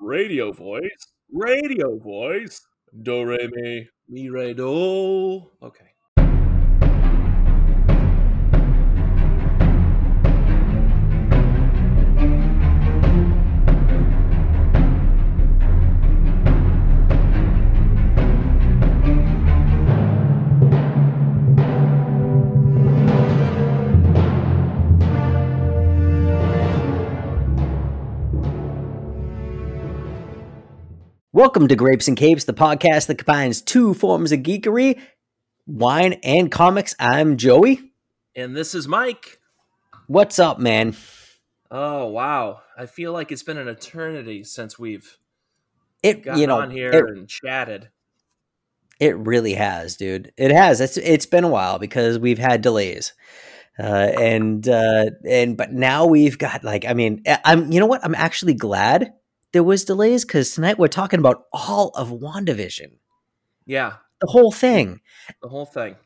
radio voice, radio voice. Do re mi, mi re do. Okay. Welcome to Grapes and Capes, the podcast that combines two forms of geekery, wine and comics. I'm Joey. And this is Mike. What's up, man? Oh wow! I feel like it's been an eternity since we've It gotten you know on here it, and chatted. it really has, dude. It has. It's it's been a while because we've had delays. Uh, and uh, and but now we've got like I mean I'm you know what I'm actually glad there was delays because tonight we're talking about all of WandaVision, Yeah, the whole thing. the whole thing.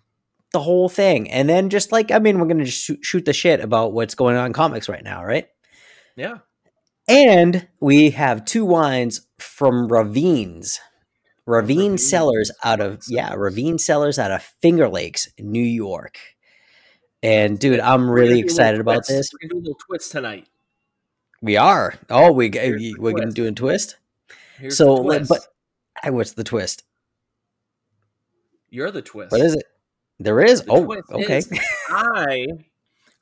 the whole thing. And then just like I mean, we're gonna just shoot, shoot the shit about what's going on in comics right now, right? Yeah. And we have two wines from Ravines. Ravine Ravine Cellars out of yeah, Ravine Cellars out of Finger Lakes, New York. And dude, I'm really gonna do a excited about twist. this. We're gonna do a little twist tonight. We are. Oh, we Here's we're gonna do a twist. Here's so, twist. but hey, what's the twist? you're the twist. What is it? There is. The oh, okay. is I,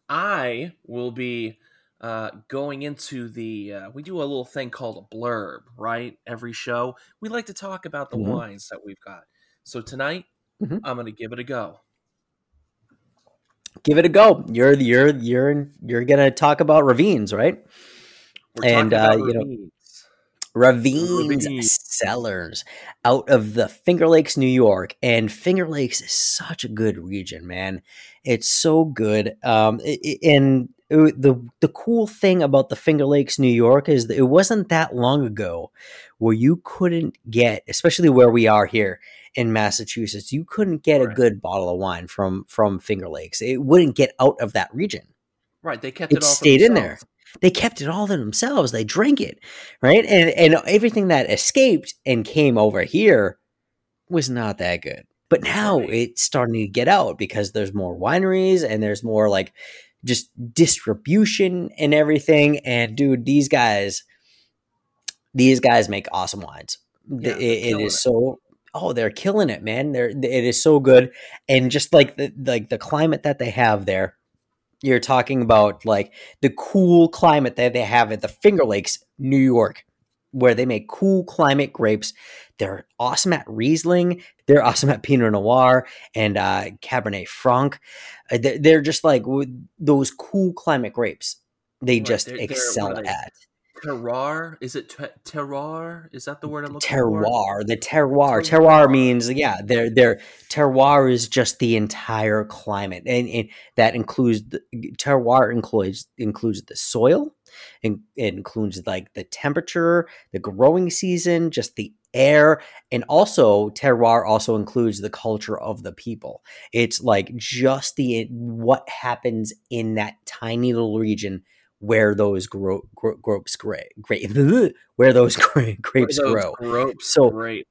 I will be uh, going into the. Uh, we do a little thing called a blurb, right? Every show we like to talk about the Mhm. wines that we've got. So tonight, Mhm. I'm going to give it a go. Give it a go. You're you're you're you're gonna talk about ravines, right? We're And, uh, you know, ravines. Ravines. Cellars out of the Finger Lakes, New York. And Finger Lakes is such a good region, man. It's so good. Um, i- i- and it- the the cool thing about the Finger Lakes, New York, is that it wasn't that long ago where you couldn't get, especially where we are here in Massachusetts, you couldn't get a good bottle of wine from from Finger Lakes. It wouldn't get out of that region right? They kept it it, stayed in there. They kept it all to themselves. They drank it, right? And and everything that escaped and came over here was not that good. But now it's starting to get out because there's more wineries and there's more like just distribution and everything. And dude, these guys, these guys make awesome wines. Yeah, It- it is it. so. Oh, they're killing it, man! They're it is so good, and just like the like the climate that they have there, you're talking about like the cool climate that they have at the Finger Lakes, New York, where they make cool climate grapes. They're awesome at Riesling. They're awesome at Pinot Noir and uh, Cabernet Franc. Uh, they- They're just like those cool climate grapes. They Right, just they're- they're excel at Terroir? Is it te- terroir? Is that the word I'm looking for? terroir. The terroir. Terroir. Terroir means yeah. Their their terroir is just the entire climate, and, and that includes the terroir includes includes the soil, and it includes like the temperature, the growing season, just the air, and also terroir also includes the culture of the people. It's like just the what happens in that tiny little region where those gro- gro- grapes gray, grape, where those gra- grapes Those grow. Grapes So- grape.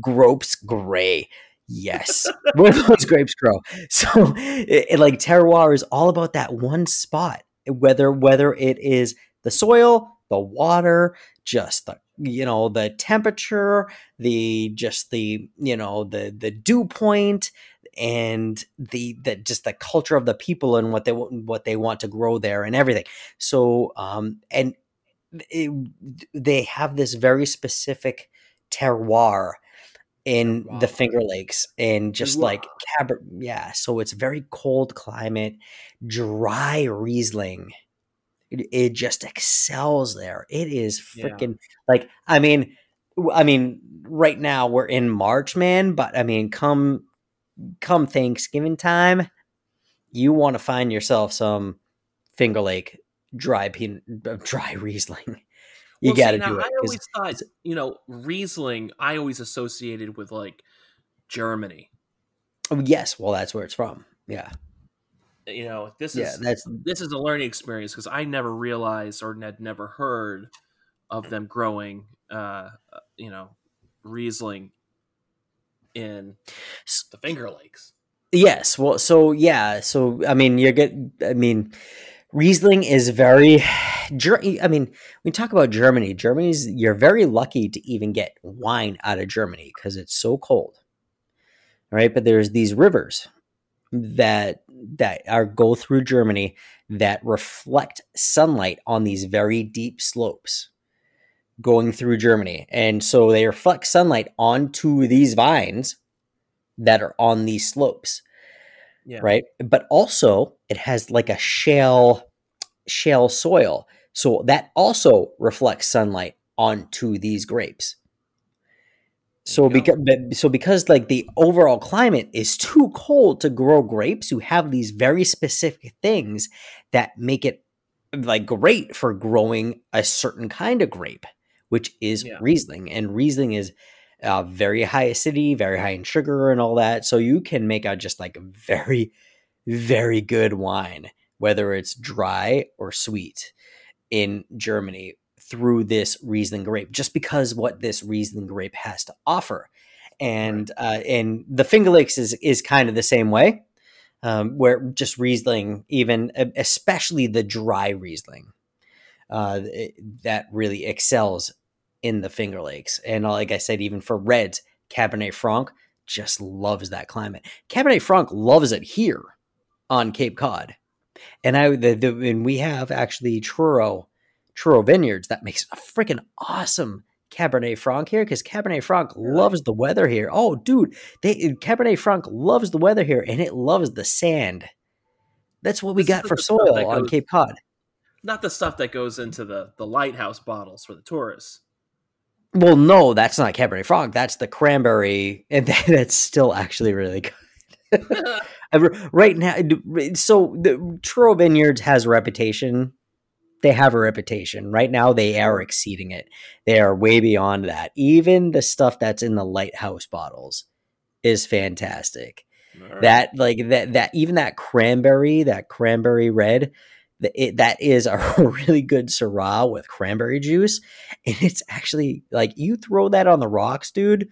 Grapes gray. Yes, where those grapes grow. So, it, it- like terroir is all about that one spot. Whether whether it is the soil, the water, just the you know the temperature, the just the you know the the dew point, and the the just the culture of the people and what they what they want to grow there and everything. So, um, and it, they have this very specific terroir in the Finger Lakes and just like Terroir. Yeah. So it's very cold climate, dry Riesling. It, it just excels there. It is Yeah. freaking like I mean, I mean, right now we're in March, man. But I mean, come come Thanksgiving time, you want to find yourself some Finger Lake dry pin, uh, dry Riesling. You Well, got to do it. I always thought, you know, Riesling. I always associated with like Germany. oh, yes, well, that's where it's from. Yeah, You know, this yeah, is that's this is a learning experience because I never realized or had never heard of them growing, uh, you know, Riesling in the Finger Lakes. Yes. Well, so yeah. So I mean, you get. I mean, Riesling is very. I mean, we talk about Germany. Germany's you're very lucky to even get wine out of Germany because it's so cold. Right, but there's these rivers that that are go through Germany that reflect sunlight on these very deep slopes going through Germany. And so they reflect sunlight onto these vines that are on these slopes. Yeah. Right. But also it has like a shale shale soil. So that also reflects sunlight onto these grapes. So because so because like the overall climate is too cold to grow grapes, you have these very specific things that make it like great for growing a certain kind of grape, which is yeah. Riesling. And Riesling is uh, very high acidity, very high in sugar, and all that. So you can make a just like very, very good wine, whether it's dry or sweet, in Germany through this Riesling grape, just because what this Riesling grape has to offer. And uh, and the Finger Lakes is is kind of the same way, um, where just Riesling, even especially the dry Riesling, uh, that really excels in the Finger Lakes. And uh, like I said, even for reds, Cabernet Franc just loves that climate. Cabernet Franc loves it here on Cape Cod. And I the, the and we have actually Truro Truro Vineyards that makes a freaking awesome Cabernet Franc here because Cabernet Franc loves the weather here. Oh, dude, they eh, Cabernet Franc loves the weather here and it loves the sand. That's what we this got for soil goes, on Cape Cod. Not the stuff that goes into the the lighthouse bottles for the tourists. Well, no, that's not Cabernet Franc. That's the cranberry, and that's still actually really good. right now, so the Truro Vineyards has a reputation they have a reputation. Right now, they are mm-hmm. exceeding it. They are way beyond that. Even the stuff that's in the lighthouse bottles is fantastic. Right. That like that that even that cranberry, that cranberry red, it, that is a really good Syrah with cranberry juice, and it's actually like you throw that on the rocks, dude.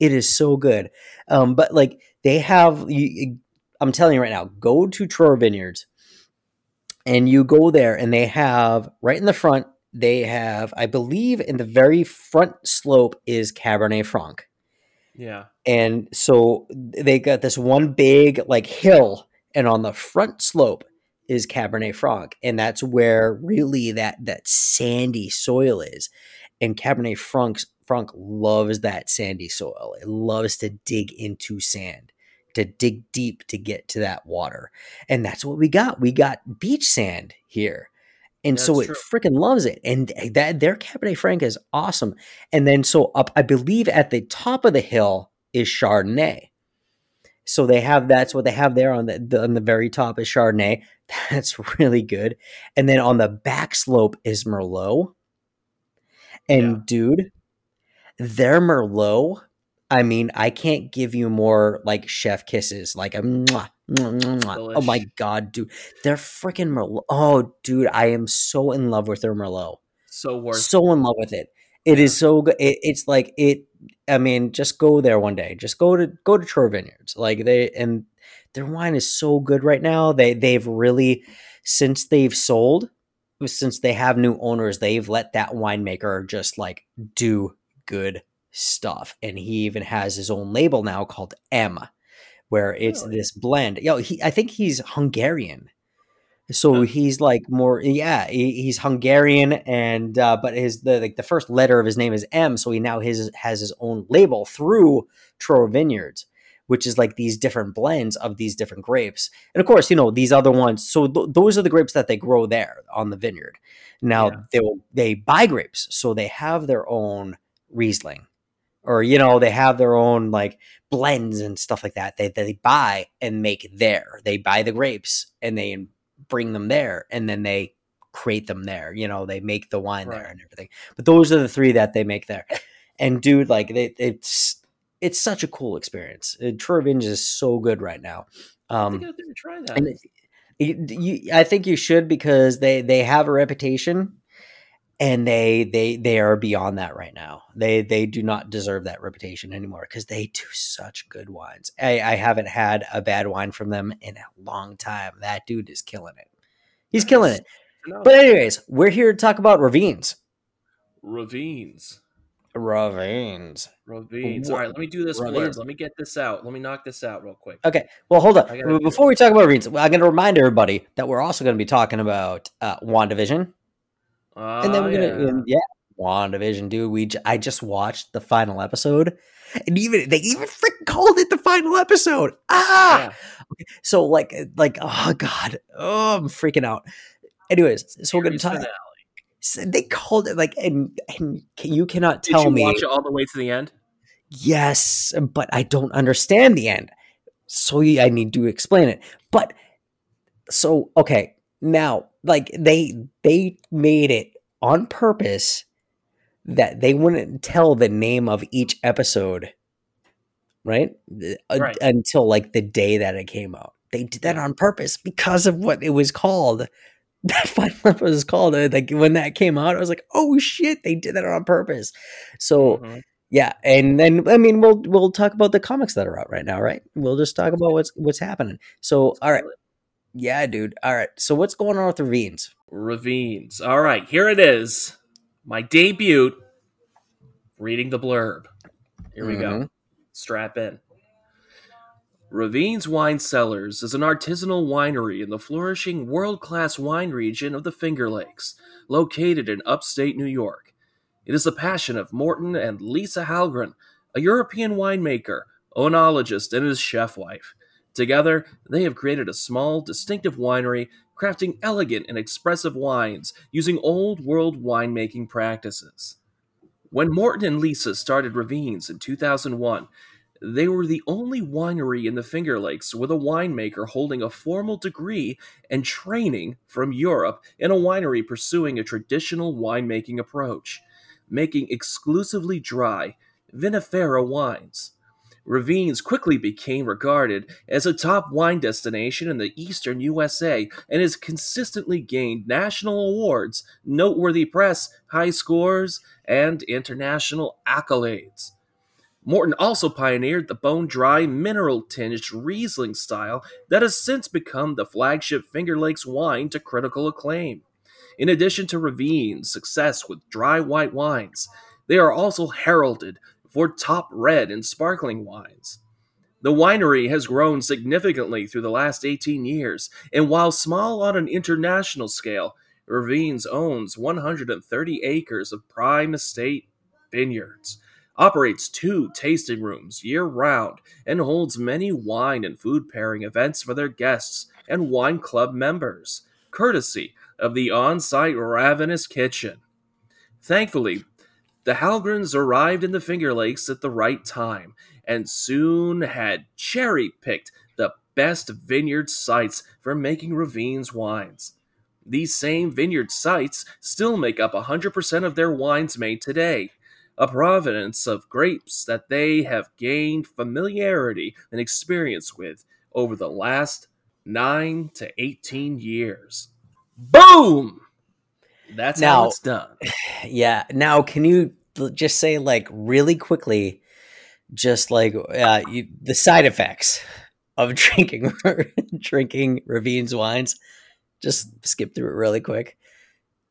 It is so good. Um, but like they have, you, I'm telling you right now, go to Truro Vineyards and you go there and they have right in the front they have i believe in the very front slope is cabernet franc yeah and so they got this one big like hill and on the front slope is cabernet franc and that's where really that that sandy soil is and cabernet franc franc loves that sandy soil it loves to dig into sand to dig deep to get to that water. And that's what we got. We got beach sand here. And that's so it freaking loves it. And that their Cabernet Franc is awesome. And then so up, I believe at the top of the hill is Chardonnay. So they have that's what they have there on the, the on the very top is Chardonnay. That's really good. And then on the back slope is Merlot. And yeah. dude, their Merlot I mean, I can't give you more like chef kisses. Like a mwah, mwah, mwah, oh my god, dude, they're freaking Merlot. Oh, dude, I am so in love with their Merlot. So worth. So in love with it. It yeah. is so good. It, it's like it. I mean, just go there one day. Just go to go to Truro Vineyards. Like they and their wine is so good right now. They they've really since they've sold since they have new owners, they've let that winemaker just like do good stuff. And he even has his own label now called M, where it's really? this blend. Yo, he I think he's Hungarian. So he's like more, yeah, he, he's Hungarian, and uh, but his the like the first letter of his name is M, so he now his has his own label through Truro Vineyards, which is like these different blends of these different grapes, and of course, you know these other ones. So th- those are the grapes that they grow there on the vineyard. Now yeah. they will they buy grapes, so they have their own Riesling, or you know they have their own like blends and stuff like that they, they buy and make there they buy the grapes and they bring them there and then they create them there you know they make the wine right. there and everything but those are the three that they make there and dude like they, it's it's such a cool experience uh, Truro is so good right now um I think I'm try that. you, I think you should because they they have a reputation and they they they are beyond that right now. They they do not deserve that reputation anymore because they do such good wines. I, I haven't had a bad wine from them in a long time. That dude is killing it. He's Nice. killing it. But anyways, we're here to talk about ravines. Ravines. Ravines. Ravines. All right, let me do this blurb. ravines. Let me get this out. Let me knock this out real quick. Okay. Well, hold on. Before we talk about ravines, I'm going to remind everybody that we're also going to be talking about uh, WandaVision. And then Ah, we're gonna yeah. and yeah, WandaVision, dude. We j- I just watched the final episode, and even they even freaking called it the final episode. Ah, Yeah. so like like oh god, oh I'm freaking out. Anyways, so we're gonna talk. so They called it like, and and can- you cannot Did tell you me watch it all the way to the end? yes, but I don't understand the end, so I need to explain it. But so okay, now like they they made it on purpose that they wouldn't tell the name of each episode, right? Uh, Right. Until like the day that it came out. They did that on purpose because of what it was called. That final episode was called. uh, Like when that came out, I was like, "Oh shit!" They did that on purpose. So Mhm. yeah, and then I mean, we'll we'll talk about the comics that are out right now, right? We'll just talk about what's what's happening. So, all right, yeah, dude. All right. So, what's going on with Ravines? Ravines. All right, here it is. My debut. Reading the blurb. Here we go. Mhm. Strap in. Ravines Wine Cellars is an artisanal winery in the flourishing world class wine region of the Finger Lakes, located in upstate New York. It is the passion of Morten and Lisa Hallgren, a European winemaker, oenologist, and his chef wife. Together, they have created a small, distinctive winery crafting elegant and expressive wines using old world winemaking practices. When Morten and Lisa started Ravines in 2001, they were the only winery in the Finger Lakes with a winemaker holding a formal degree and training from Europe in a winery pursuing a traditional winemaking approach, making exclusively dry, vinifera wines. Ravines quickly became regarded as a top wine destination in the eastern USA and has consistently gained national awards, noteworthy press, high scores, and international accolades. Morten also pioneered the bone dry, mineral tinged Riesling style that has since become the flagship Finger Lakes wine to critical acclaim. In addition to Ravine's success with dry white wines, they are also heralded for top red and sparkling wines. The winery has grown significantly through the last 18 years, and while small on an international scale, Ravines owns 130 acres of prime estate vineyards, operates two tasting rooms year round, and holds many wine and food pairing events for their guests and wine club members, courtesy of the on site Ravenous Kitchen. Thankfully, the Hallgrens arrived in the Finger Lakes at the right time and soon had cherry picked the best vineyard sites for making Ravines wines. These same vineyard sites still make up 100% of their wines made today, a provenance of grapes that they have gained familiarity and experience with over the last 9 to 18 years. Boom! That's Now- how it's done. Yeah. Now, can you just say like really quickly, just like uh, you, the side effects of drinking drinking Ravines wines? Just skip through it really quick.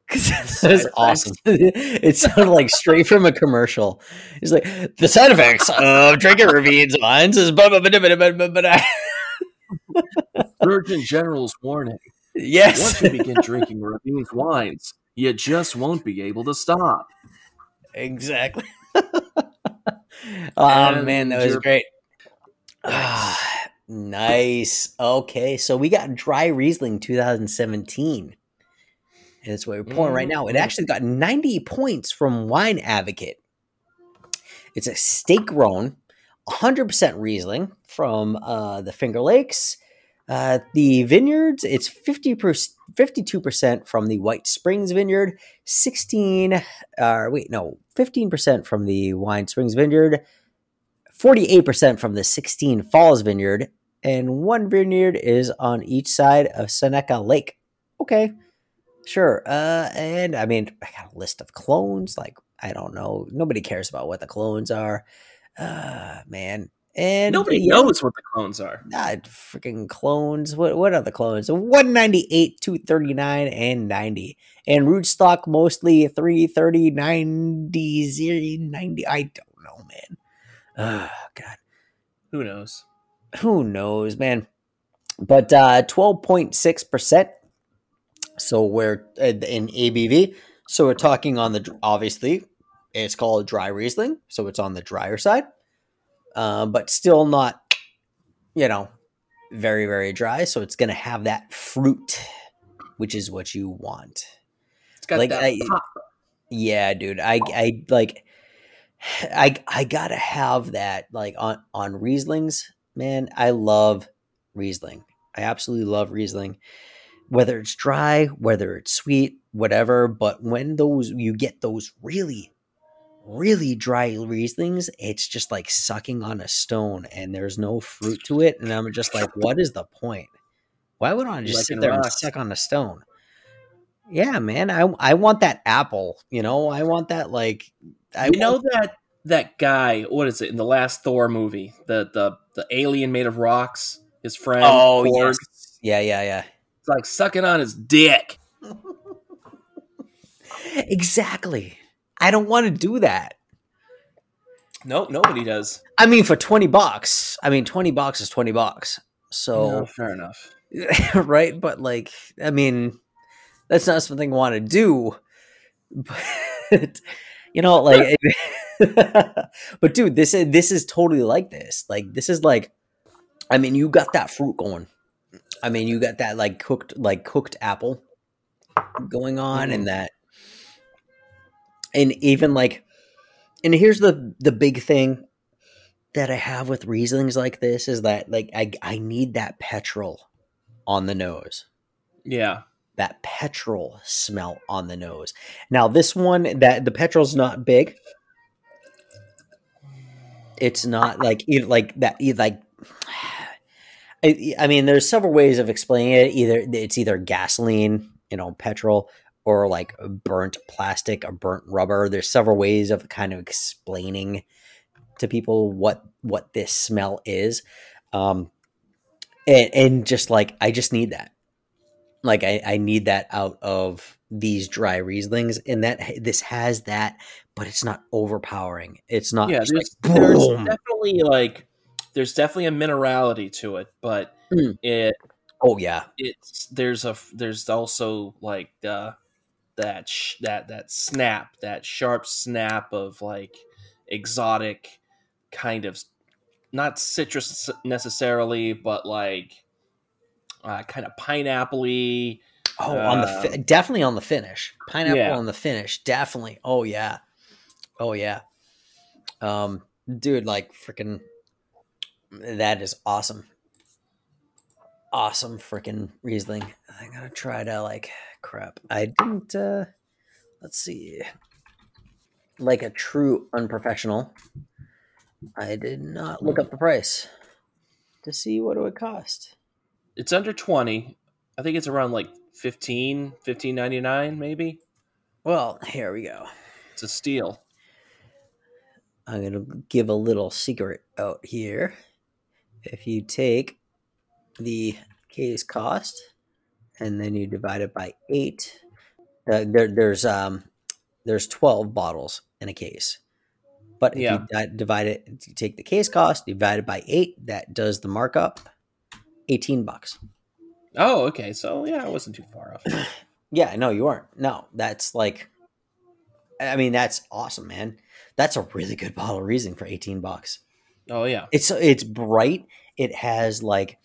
Because that Side awesome. it sounded like straight from a commercial. It's like the side effects of drinking Ravines wines is blah, blah, blah, blah, blah, blah, blah. Surgeon General's warning. yes. Once you begin drinking Ravines wines, you just won't be able to stop. Exactly. oh man, that was great. Ah, nice. Okay, so we got dry Riesling 2017. And that's what we're pouring right now. It Mhm. actually got 90 points from Wine Advocate. It's estate grown, 100% Riesling from uh, the Finger Lakes. Uh, the vineyards, it's 50 52% from the White Springs Vineyard, 16, uh, wait, no, 15% from the Wine Springs Vineyard, 48% from the 16 Falls Vineyard, and one vineyard is on each side of Seneca Lake. Okay. Sure. Uh, and I mean, I got a list of clones. Like, I don't know. Nobody cares about what the clones are. Uh, man. And Nobody knows what the clones are. Ah, freaking clones. What what are the clones? 198, 239, and 90. And rootstock mostly 330, 90, 0, 90. I don't know, man. Oh, God. Who knows? Who knows, man? But uh 12.6%. So we're uh, in ABV. So we're talking on the obviously it's called dry Riesling, so it's on the drier side, uh, but still not, you know, very very dry. So it's gonna have that fruit, which is what you want. It's got Like, that I- pop. Yeah, dude. I I like I I gotta have that like on on Rieslings, man. I love Riesling. I absolutely love Riesling. Whether it's dry, whether it's sweet, whatever. But when those you get those really, really dry Rieslings, it's just like sucking on a stone and there's no fruit to it. And I'm just like, what is the point? Why would I just sit Licking there and suck on a stone? Yeah, man. I I want that apple. You know, I want that like I you know that that guy? What is it in the last Thor movie? The the the alien made of rocks. His friend. Oh Korg. yes. Yeah, yeah, yeah. It's like sucking on his dick. Exactly. I don't want to do that. Nope, nobody does. I mean, for twenty bucks. I mean, twenty bucks is twenty bucks. No, So fair enough. right, but like, I mean, that's not something I want to do. But you know, like, but dude, this is this is totally like this. Like, this is like, I mean, you got that fruit going. I mean, you got that like cooked, like cooked apple going on, and mm-hmm. that, and even like, and here's the the big thing that I have with Rieslings like this is that like I I need that petrol on the nose. Yeah. That petrol smell on the nose. Now this one that the petrol's not big. It's not like either like that either like I, I mean there's several ways of explaining it. Either it's either gasoline, you know, petrol or like burnt plastic or burnt rubber. There's several ways of kind of explaining to people what what this smell is. Um and, and just like I just need that. Like I, I need that out of these dry Rieslings, and that this has that, but it's not overpowering. It's not yeah, there's, like, there's definitely like there's definitely a minerality to it, but Mm. it oh yeah, it's there's a there's also like the that sh- that that snap that sharp snap of like exotic kind of not citrus necessarily, but like uh, kind of pineapple-y. oh on the fi- Um, definitely on the finish, pineapple yeah. on the finish, definitely. Oh yeah, oh yeah, um, dude, like freaking, that is awesome, awesome freaking Riesling. I'm gonna try to like crap. I didn't. uh Let's see, like a true unprofessional. I did not look up the price to see what it would cost. It's under 20. I think it's around like 15, 15.99 maybe. Well, here we go. It's a steal. I'm going to give a little secret out here. If you take the case cost and then you divide it by eight, uh, there, there's um, there's 12 bottles in a case. But if Yeah. you divide it, you take the case cost, divide it by eight, that does the markup, 18 bucks. Oh, okay. So yeah, I wasn't too far off. Yeah, no, you aren't. No, that's like, I mean, that's awesome, man. That's a really good bottle of Riesling for 18 bucks. Oh yeah. it's it's bright it has like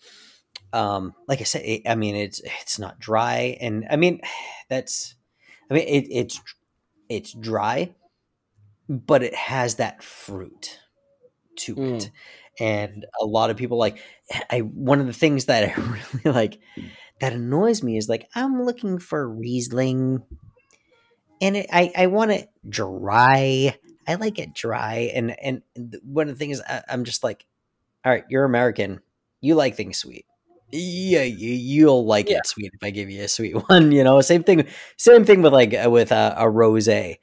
um like i said it, i mean it's it's not dry and i mean that's i mean it, it's it's dry but it has that fruit to it. And a lot of people like i one of the things that i really like that annoys me is like i'm looking for riesling and it, i i want it dry. I like it dry, and and one of the things I, I'm just like, all right, you're American, you like things sweet. Yeah, you, you'll like Yeah. it sweet if I give you a sweet one. You know, same thing. Same thing with like uh, with a, a rosé,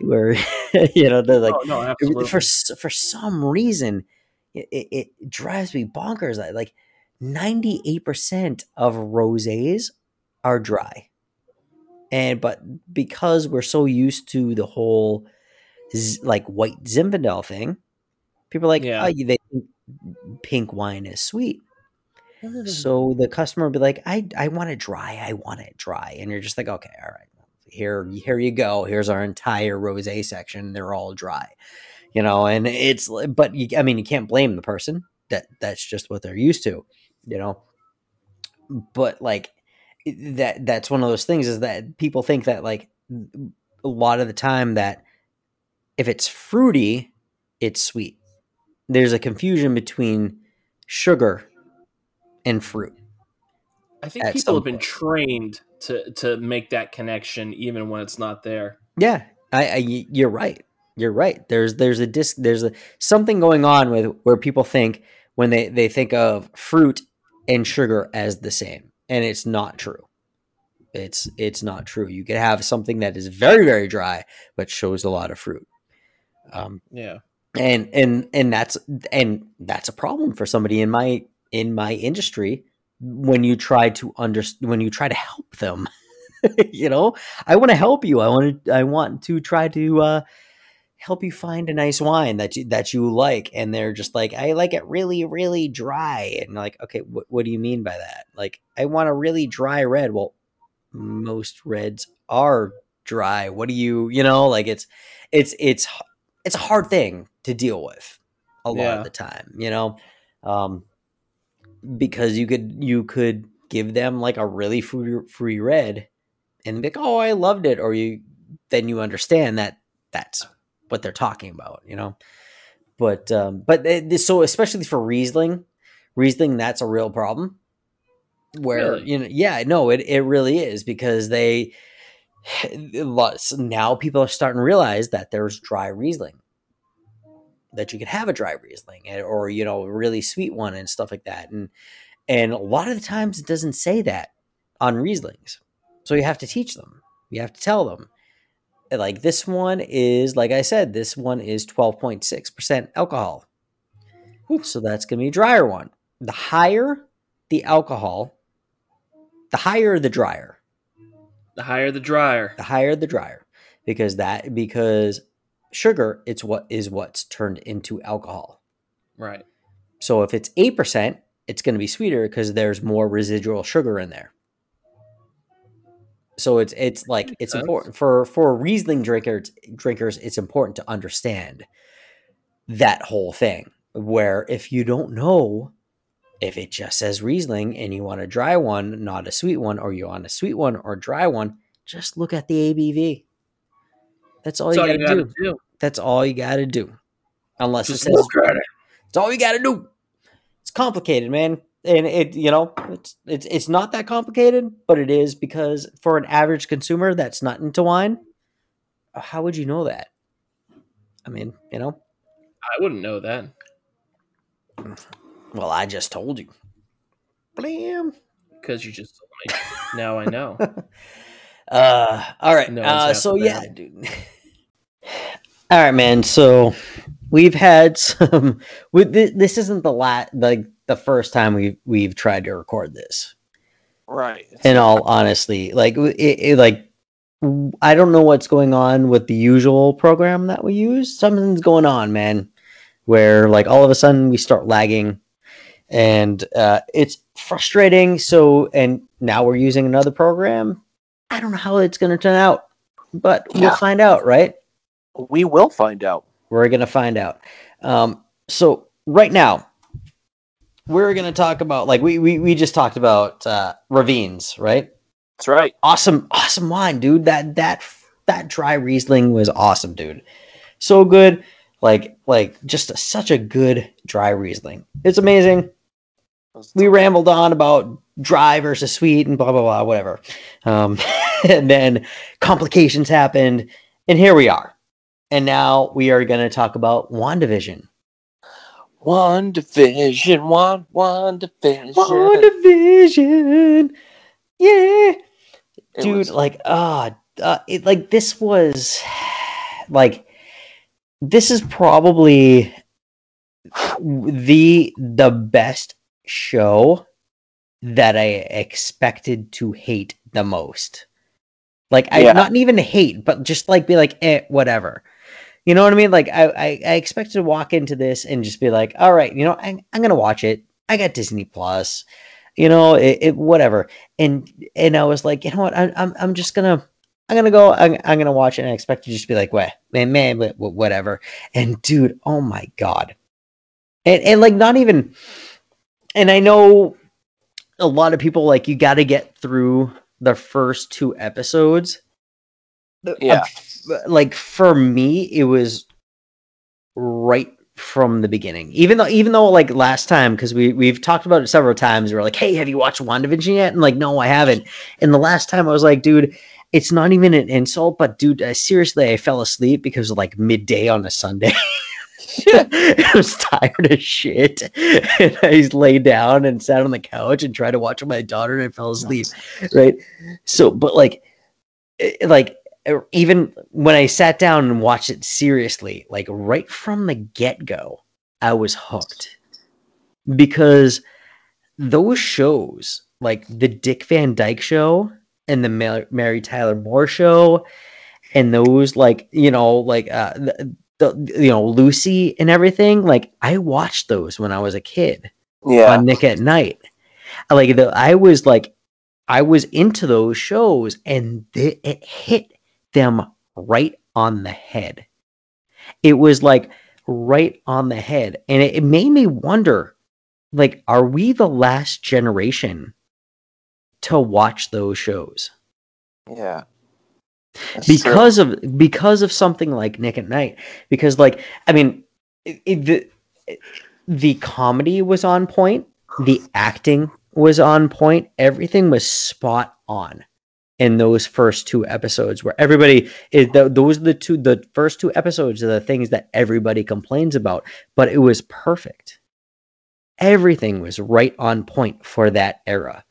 where you know they're like oh, no, for for some reason it, it, drives me bonkers. Like ninety eight percent of rosés are dry, and but because we're so used to the whole z- like white Zinfandel thing, people are like Yeah. oh, they think pink wine is sweet. So the customer will be like, I, I want it dry. I want it dry. And you're just like, okay, all right. Here, here you go. Here's our entire rose section. They're all dry, you know, and it's, but you, I mean, you can't blame the person that that's just what they're used to, you know, but like that, that's one of those things is that people think that like a lot of the time that if it's fruity, it's sweet. There's a confusion between sugar and fruit. I think people have been point. trained to to make that connection even when it's not there. Yeah, I, I you're right. You're right. There's there's a disc there's a something going on with where people think when they they think of fruit and sugar as the same, and it's not true. It's it's not true. You could have something that is very very dry but shows a lot of fruit. Um, Yeah. and and and that's and that's a problem for somebody in my in my industry when you try to under when you try to help them you know? I want to help you. I want to i want to try to uh help you find a nice wine that you that you like and they're just like i like it really really dry. And like okay wh- what do you mean by that? Like i want a really dry red. Well most reds are dry. What do you you know? Like it's it's it's it's a hard thing to deal with a lot Yeah. of the time you know? Um because you could you could give them like a really free, free red and be like oh i loved it or you then you understand that that's what they're talking about you know but um but it- so especially for riesling riesling that's a real problem where Really? you know yeah no it, it really is because they now people are starting to realize that there's dry riesling that you can have a dry riesling or you know a really sweet one and stuff like that and and a lot of the times it doesn't say that on rieslings. So you have to teach them. You have to tell them eh, like this one is like i said this one is 12.6% alcohol. So that's going to be a drier one. The higher the alcohol the higher the drier The higher the drier. the higher the drier because that because sugar it's what is what's turned into alcohol Right. so if it's 8% it's going to be sweeter because there's more residual sugar in there so it's it's like it's sense. important for for riesling drinkers drinkers it's important to understand that whole thing where if you don't know if it just says riesling and you want a dry one not a sweet one or you want a sweet one or dry one just look at the abv that's all That's you all got you to gotta do do. That's all you got to do unless Just it says it. it's all you got to do. It's complicated, man, and it you know it's it's it's not that complicated, but it is because for an average consumer that's not into wine, how would you know that? I mean, you know, I wouldn't know that. well, I just told you. Blam. Because you just told me. now I know. Uh, all right. No uh, so yeah, dude. all right, man. So we've had some. With this, this isn't the lat like the first time we we've tried to record this. Right. in all honesty like it, it, like i don't know what's going on with the usual program that we use something's going on man where like all of a sudden we start lagging and uh, it's frustrating so and now we're using another program i don't know how it's going to turn out but we'll find out right We will find out. we're going to find out. Um, so right now we're going to talk about like we, we we just talked about uh ravines right? That's right. awesome awesome wine dude. That that that dry riesling was awesome dude. So good. Like like just a, such a good dry riesling. It's amazing. We rambled on about dry versus sweet and blah blah blah whatever. Um and then complications happened and here we are and now we are going to talk about wandavision One division, one, one division. One division. Yeah. It Dude, was- like uh, uh it like this was like this is probably the the best show that I expected to hate the most. Like I Yeah. not even hate, but just like be like, eh, whatever. You know what I mean? Like I, I, I expected to walk into this and just be like, all right, you know, I, I'm gonna watch it. I got Disney Plus, you know, it, it whatever. And and I was like, you know what? I, I'm I'm just gonna I'm gonna go. I'm, I'm gonna watch it. And I expect to just be like, what, man, man, wha- wha- whatever. And dude, oh my god, and and like not even. And I know a lot of people like you got to get through the first two episodes. Yeah. Like for me, it was right from the beginning. Even though, even though, like last time, because we we've talked about it several times. We are like, "Hey, have you watched WandaVision yet?" And like, no, I haven't. And the last time, I was like, "Dude, it's not even an insult, but dude, uh, seriously, I fell asleep because of like midday on a Sunday." I was tired as shit. And I just laid down and sat on the couch and tried to watch my daughter and I fell asleep. Right. So, but like, it- like, er, even when I sat down and watched it seriously, like right from the get go, I was hooked because those shows, like the Dick Van Dyke show and the Mar- Mary Tyler Moore show, and those like you know like uh, the, the you know Lucy and everything, like I watched those when I was a kid yeah. on Nick at Night. Like the, I was like, I was into those shows, and th- it hit them right on the head. It was like right on the head, and it, it made me wonder, like, are we the last generation to watch those shows? yeah. That's true. because of because of something like Nick at Night. Because like I mean, it, it- the the comedy was on point, the acting was on point, everything was spot on in those first two episodes where everybody is th- those are the two the first two episodes are the things that everybody complains about but it was perfect. Everything was right on point for that era.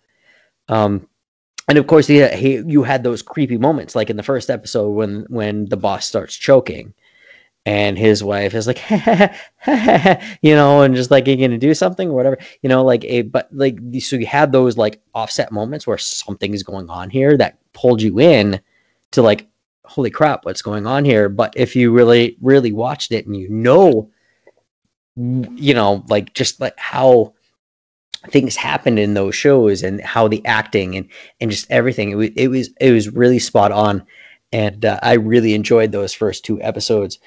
Um and of course, he, he, you had those creepy moments, like in the first episode when when the boss starts choking, and his wife is like, you know, and just like, "Are you gonna do something or whatever?" You know, like a but like so you had those like offset moments where something is going on here that pulled you in to like, holy crap, what's going on here? But if you really really watched it and you know, you know, like just like how things happened in those shows and how the acting and and just everything it was it was it was really spot on and uh, I really enjoyed those first two episodes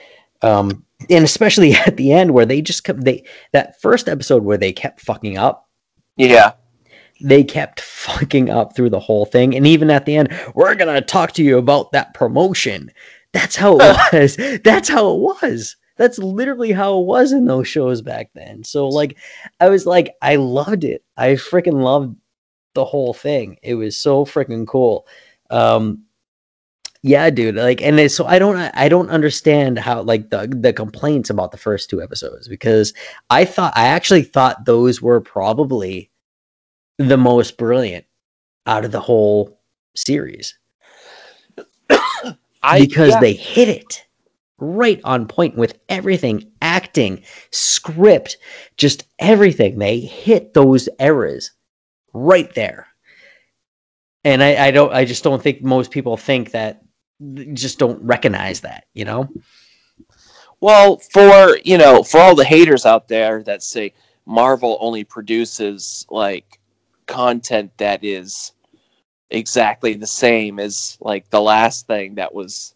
um and especially at the end where they just kept they that first episode where they kept fucking up. Yeah. they kept fucking up through the whole thing. And even at the end we're going to talk to you about that promotion. That's how it was. That's how it was. That's literally how it was in those shows back then. So like i was like i loved it. I freaking loved the whole thing. It was so freaking cool. Um yeah dude like and it's, so i don't i don't understand how like the the complaints about the first two episodes because i thought i actually thought those were probably the most brilliant out of the whole series. I because yeah. they hit it right on point with everything acting script just everything. They hit those eras right there. And I, I don't i just don't think most people think that just don't recognize that you know Well, for you know, for all the haters out there that say Marvel only produces like content that is exactly the same as like the last thing that was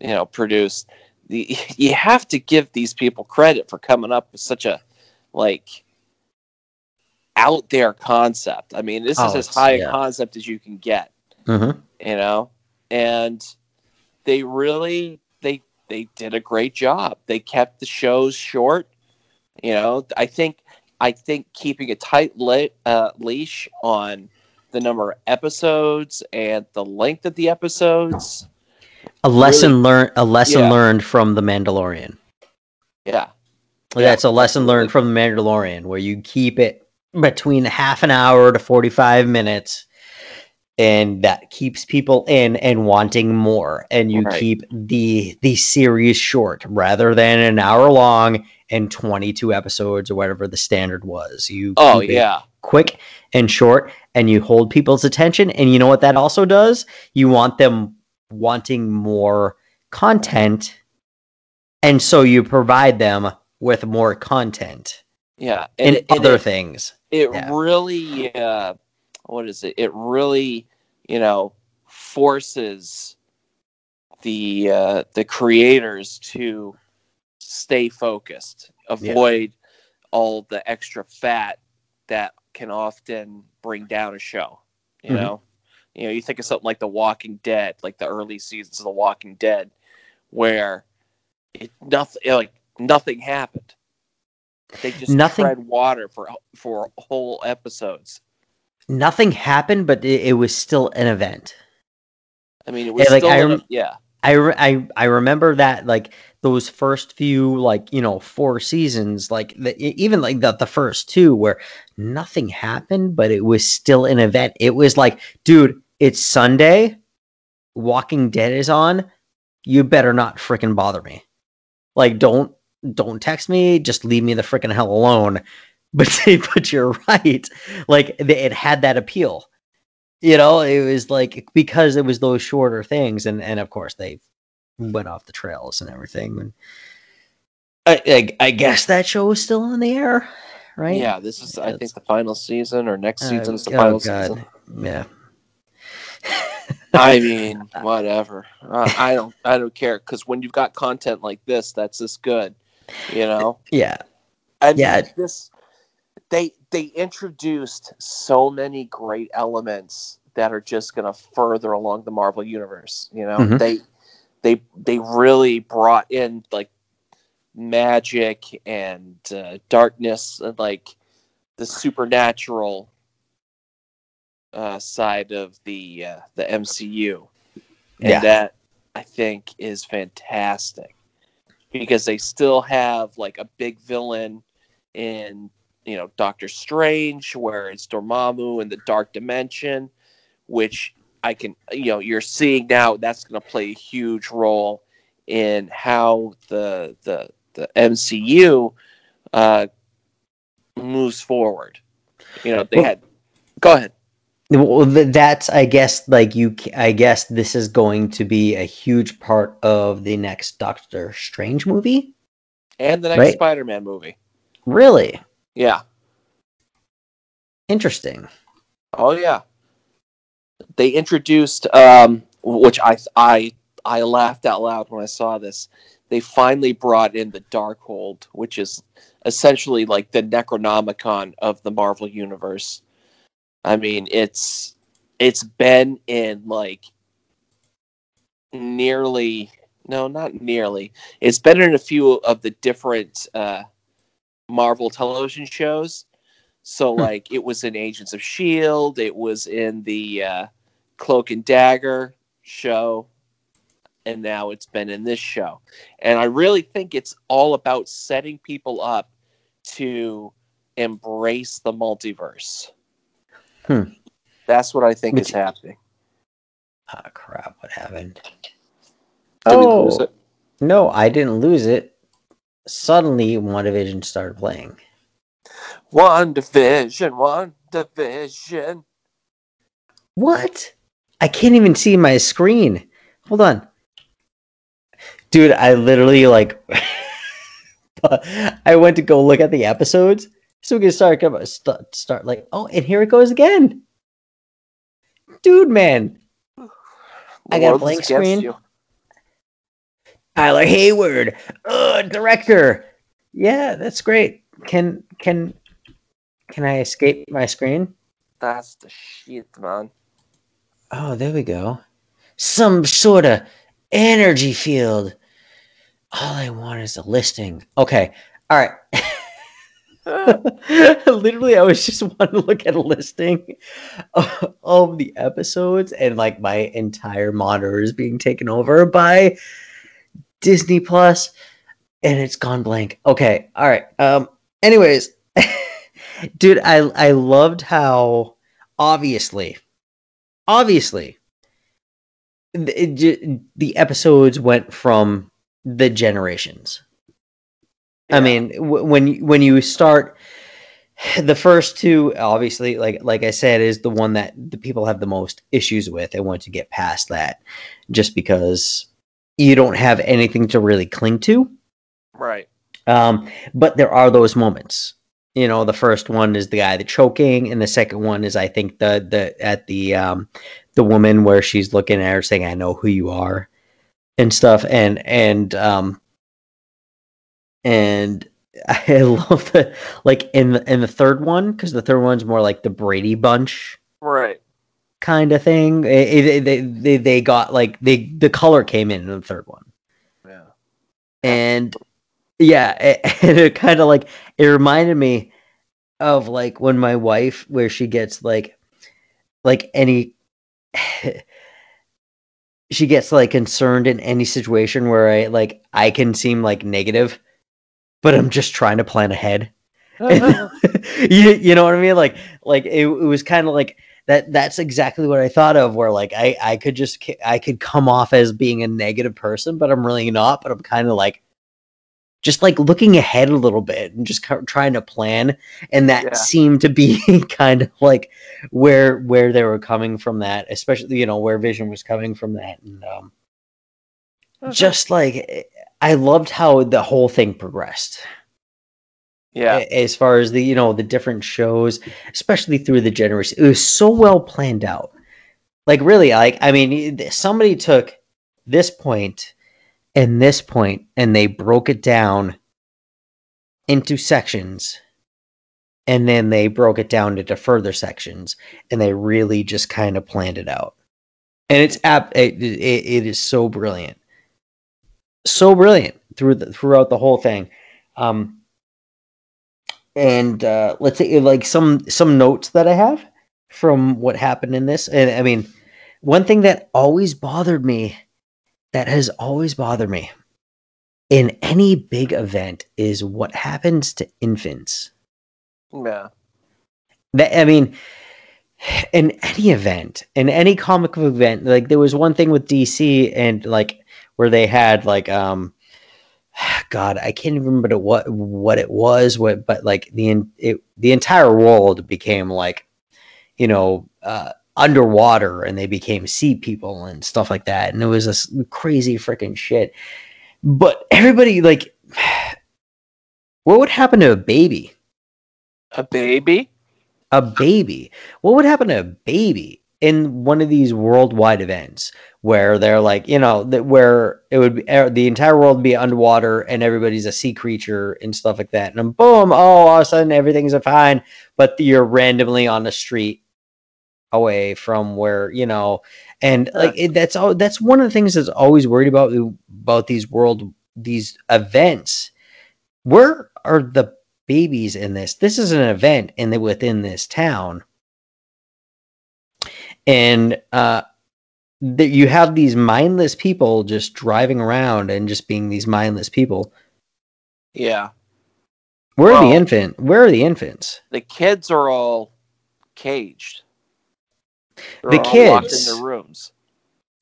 you know produced the, you have to give these people credit for coming up with such a like out there concept i mean this Oh, is as high yeah. a concept as you can get mm-hmm. you know and they really they they did a great job. They kept the shows short you know. I think i think keeping a tight le- uh, leash on the number of episodes and the length of the episodes. A lesson learned a lesson Yeah. learned from the mandalorian. Yeah. Yeah, That's a lesson learned from the Mandalorian, where you keep it between half an hour to 45 minutes. And that keeps people in and wanting more. And you Right. keep the the series short rather than an hour long and 22 episodes or whatever the standard was. You Oh yeah, quick and short and you hold people's attention and you know what that also does you want them wanting more content and so you provide them with more content yeah, and, and other it- things it Yeah. really uh what is it it really you know forces the uh the creators to stay focused avoid all the extra fat that can often bring down a show you Mhm. know you know you think of something like the walking dead like the early seasons of the walking dead where it nothing like nothing happened they just Nothing- tread water for for whole episodes. Nothing happened but it, it was still an event I mean, it was Yeah, like, still I rem- yeah, I, re- I I remember that like those first few like you know four seasons like the, even like the the first two where nothing happened but it was still an event. It was like, dude, it's Sunday, Walking Dead is on. You better not freaking bother me. Like don't don't text me. Just leave me the freaking hell alone. But but you're right. Like it had that appeal you know it was like because it was those shorter things and and of course they went off the trails and everything and I, I, I guess that show is still on the air right yeah. This is, I think, the final season or next Uh, season is the oh, final God. season. yeah I mean, whatever. Uh, I don't, I don't care because when you've got content like this, that's this good, you know. yeah And Yeah. this, they they introduced so many great elements that are just going to further along the Marvel universe. You know, Mhm. they they they really brought in like magic and uh, darkness and like the supernatural uh, side of the uh, the MCU, and Yeah. that I think is fantastic because they still have like a big villain in you know Doctor Strange, where it's Dormammu and the Dark Dimension, which I can you know you're seeing now that's going to play a huge role in how the the the MCU uh, moves forward. You know they Well- had. Go ahead. well that's i guess like you i guess this is going to be a huge part of the next doctor strange movie And the next Right. Spider-Man movie. really Yeah. interesting Oh yeah. They introduced um which I I I laughed out loud when I saw this. They finally brought in the Darkhold, which is essentially like the Necronomicon of the Marvel universe. I mean, it's it's been in like nearly no, not nearly. It's been in a few of the different uh Marvel television shows. So Hmm. like it was in Agents of Shield, it was in the uh, Cloak and Dagger show, and now it's been in this show. And I really think it's all about setting people up to embrace the multiverse. Hmm. That's what I think Which- is happening. ah crap what happened Did we oh lose it? no i didn't lose it suddenly WandaVision started playing One division, one division. What? I can't even see my screen. Hold on. Dude, I literally like I went to go look at the episodes so we can start start, start like oh and here it goes again. Dude, man. I got a blank screen. you. Tyler Hayward, uh, director. Yeah, that's great. Can can can I escape my screen? That's the shit, man. Oh, there we go. Some sort of energy field. All I want is a listing. Okay. All right. Literally, I was just wanting to look at a listing of, of the episodes, and like my entire monitor is being taken over by Disney Plus, and it's gone blank. Okay, all right. Um. Anyways, dude, I I loved how obviously, obviously, the, the episodes went from the generations. I mean, w- when when you start the first two, obviously, like like I said, is the one that the people have the most issues with. I want to get past that, just because you don't have anything to really cling to. right. Um, but there are those moments. You know, the first one is the guy that choking, and the second one is I think the the at the um the woman where she's looking at her saying, "I know who you are," and stuff, and and um and I love the like in the in the third one because the third one's more like the Brady Bunch Right. Kind of thing. Eh, eh, it- it- they, they they got like they the color came in in the third one Yeah. and yeah it, and it kind of like it reminded me of like when my wife where she gets like like any she gets like concerned in any situation where i like i can seem like negative but i'm just trying to plan ahead you, you know what i mean like like it, it was kind of like that that's exactly what i thought of where like i i could just i could come off as being a negative person but i'm really not but i'm kind of like just like looking ahead a little bit and just trying to plan. And that Yeah. seemed to be kind of like where where they were coming from that especially you know where vision was coming from that. And um just like i loved how the whole thing progressed yeah. as far as the you know the different shows especially through the generation it was so well planned out. Like really like i mean somebody took this point and this point and they broke it down into sections and then they broke it down into further sections and they really just kind of planned it out. And it's app it, it, it is so brilliant. So brilliant through the throughout the whole thing. Um and uh let's say like some some notes that i have from what happened in this and i mean one thing that always bothered me that has always bothered me in any big event is what happens to infants Yeah. that I mean, in any event, in any comic book event, like there was one thing with DC and like where they had like um, God, I can't even remember what what it was, what but like the it, the entire world became like, you know, uh, underwater, and they became sea people and stuff like that, and it was this crazy freaking shit. But everybody like, what would happen to a baby? A baby? a baby. What would happen to a baby in one of these worldwide events where they're like, you know, that where it would be er, the entire world be underwater and everybody's a sea creature and stuff like that, and then boom, oh, all of a sudden everything's fine, but you're randomly on the street away from where you know, and like it, that's all. That's one of the things that's always worried about about these world these events. Where are the babies in this. This is an event in the within this town, and uh, that you have these mindless people just driving around and just being these mindless people. Yeah. Where are the Well- infant? Where are the infants? The kids are all caged. They're The all locked in kids. their rooms.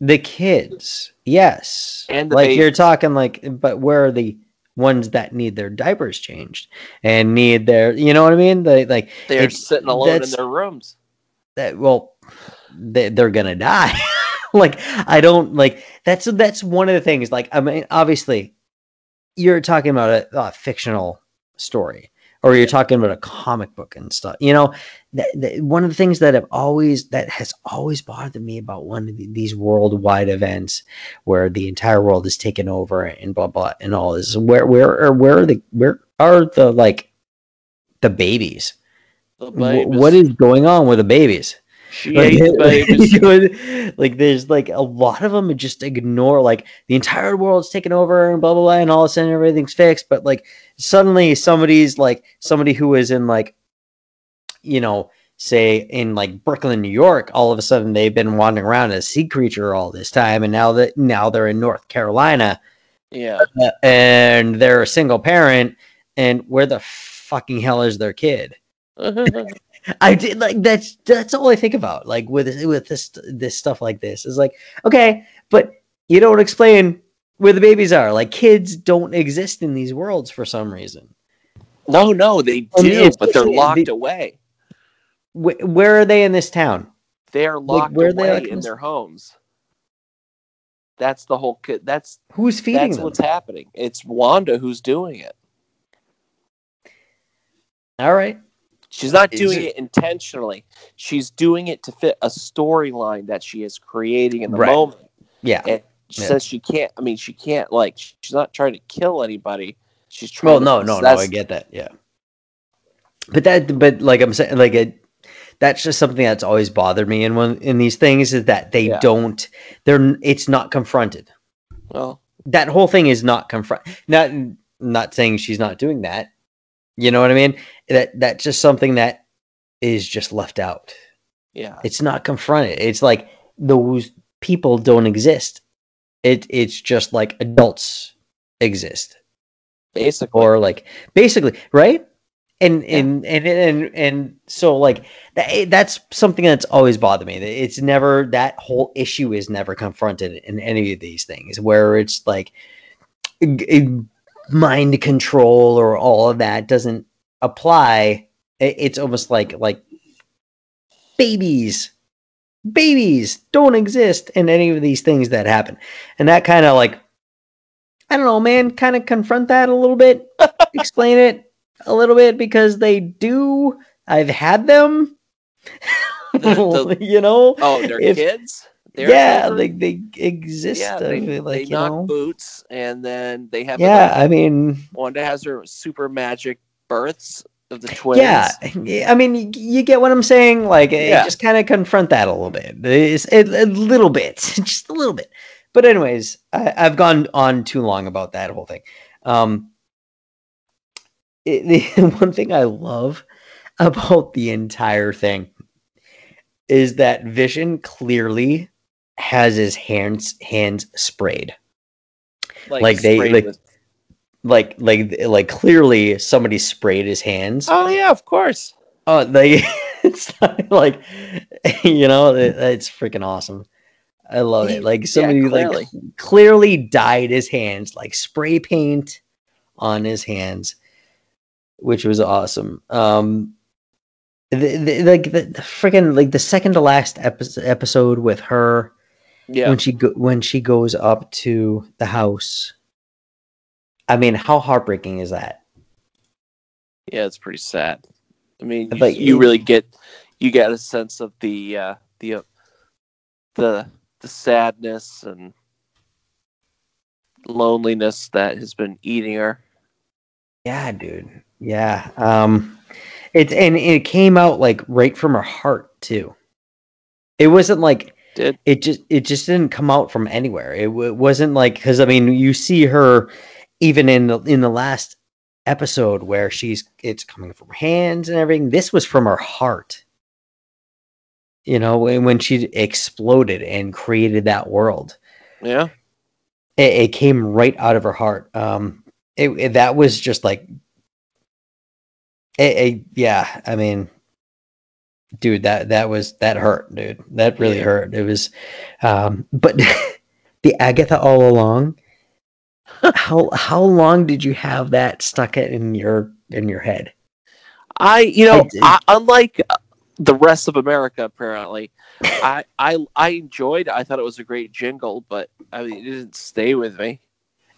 The kids, yes, And the like you're talking like, but where are the ones that need their diapers changed and need their, you know what I mean? They like They're It- sitting alone in their rooms. that well they, they're gonna die like i don't like that's that's one of the things like i mean obviously you're talking about a, a fictional story or you're talking about a comic book and stuff you know? That, that- one of the things that have always that has always bothered me about one of the- these worldwide events where the entire world is taken over and blah blah and all this where where where are the where are the like the babies? The babies. what is going on with the babies She like, ate the babies. you like there's like a lot of them just ignore like the entire world's taken over and blah blah blah and all of a sudden everything's fixed but like suddenly somebody's like somebody who is in like you know say in like brooklyn new york all of a sudden they've been wandering around as a sea creature all this time and now that now they're in north carolina Yeah. uh, and they're a single parent, and where the fucking hell is their kid? I did like that's that's all I think about. Like with with this this stuff like this is like okay, but you don't explain where the babies are. Like kids don't exist in these worlds for some reason. no, no, they do, but they're locked the- away. Wh- where are they in this town? They're locked where are they, away like, in in- their homes. That's the whole. ki- That's Who's feeding that's them? what's happening. It's Wanda who's doing it. All right. She's not doing it- it intentionally. She's doing it to fit a storyline that she is creating in the Right. moment. Yeah. And she Yeah. says she can't. I mean, she can't. Like, she's not trying to kill anybody. She's trying. Well, to no, no, no. I get that. Yeah. But that, but like I'm saying, like it, that's just something that's always bothered me in one in these things is that they Yeah. don't. They're. It's not confronted. Well, that whole thing is not confront not not saying she's not doing that you know what i mean? That that's just something that is just left out. Yeah. it's not confronted. It's like those people don't exist. It it's just like adults exist. Basically, or like basically right? And Yeah. and, and and and so like that, eh, that's something that's always bothered me. It's never that whole issue is never confronted in any of these things where it's like mind control or all of that doesn't apply it's almost like like babies babies don't exist in any of these things that happen. And that kind of like i don't know man kind of confront that a little bit explain it a little bit because they do i've had them. The- you know? Oh, they're if- kids. They're yeah children? they, they exist yeah. They, like they you knock know boots, and then they have. yeah i mean Wanda has her super magic births of the twins. Yeah, I mean, you, get what I'm saying. Like, Yeah. just kind of confront that a little bit, It's- a, a little bit, just a little bit. But anyways, I, I've gone on too long about that whole thing. Um, it, the one thing I love about the entire thing is that Vision clearly has his hands hands sprayed. like they- sprayed like- with- Like, like, like clearly somebody sprayed his hands. oh yeah, of course. Oh, they it's like you know, it, it's freaking awesome. I love it. Like somebody clearly. like clearly dyed his hands, like spray paint on his hands, which was awesome. Um the, the, like the, the freaking like the second to last episode episode with her Yeah, when she go, when she goes up to the house. I mean, how heartbreaking is that? yeah, it's pretty sad. I mean, you, Like, you really get you get a sense of the uh, the uh, the the sadness and loneliness that has been eating her. Yeah, dude. Yeah. Um it and it came out like right from her heart too. It wasn't like Did it just it just didn't come out from anywhere. It, w- wasn't like cuz I mean, you see her even in the in the last episode where she's it's coming from her hands and everything. This was from her heart. You know, when when she exploded and created that world yeah, it, it came right out of her heart. Um, it, it- that was just like, it, it- yeah. I mean, dude, that that was that hurt, dude. That really Yeah. hurt. It was, um, but the Agatha all along. how how long did you have that stuck in your in your head? I you know did. I, unlike uh, the rest of America, apparently, I I I enjoyed. I thought it was a great jingle, but I mean, it didn't stay with me.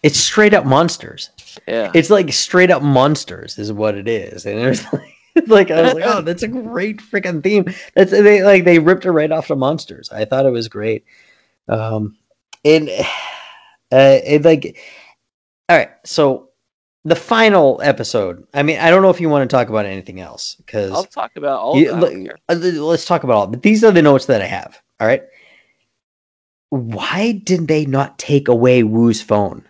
It's straight up monsters. Yeah, It's like straight up monsters is what it is, and it's like, like I was like, oh, that's a great freaking theme. That's they like they ripped it right off the monsters. I thought it was great. Um, and uh, it like, all right, so the final episode. I mean, I don't know if you want to talk about anything else because I'll talk about all. you- of that here. uh, let's talk about all. But these are the notes that I have. All right. Why did they not take away Woo's phone?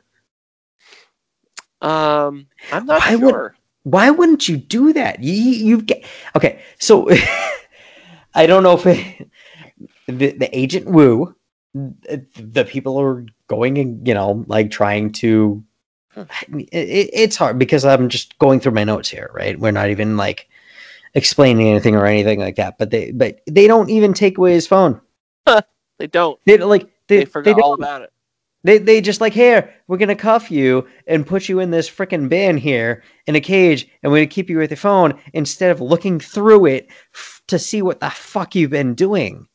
Um, I'm not Why would- sure. Why wouldn't you do that? You you get okay. So I don't know if it, the the agent Woo, the people are going and you know like trying to it, it- it's hard because i'm just going through my notes here right we're not even like explaining anything or anything like that but they but they don't even take away his phone They don't. they like they, They, they, forgot all about it. They, they just like here we're gonna cuff you and put you in this freaking bin here in a cage and we're gonna keep you with your phone instead of looking through it f- to see what the fuck you've been doing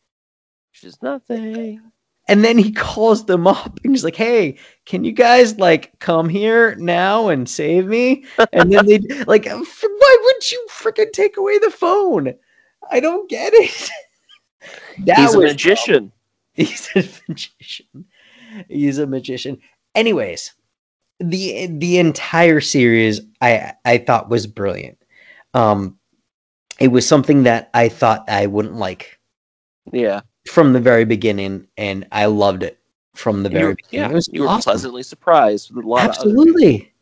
Which is nothing. And then he calls them up and he's like, "Hey, can you guys like come here now and save me?" And then they like, "F- "Why would you freaking take away the phone?" I don't get it. That He's a magician. He's a magician. He's a magician. Anyways, the the entire series I I thought was brilliant. Um, it was something that I thought I wouldn't like Yeah. from the very beginning, and I loved it from the very were, beginning. yeah. You were awesome. pleasantly surprised with a lot of Absolutely,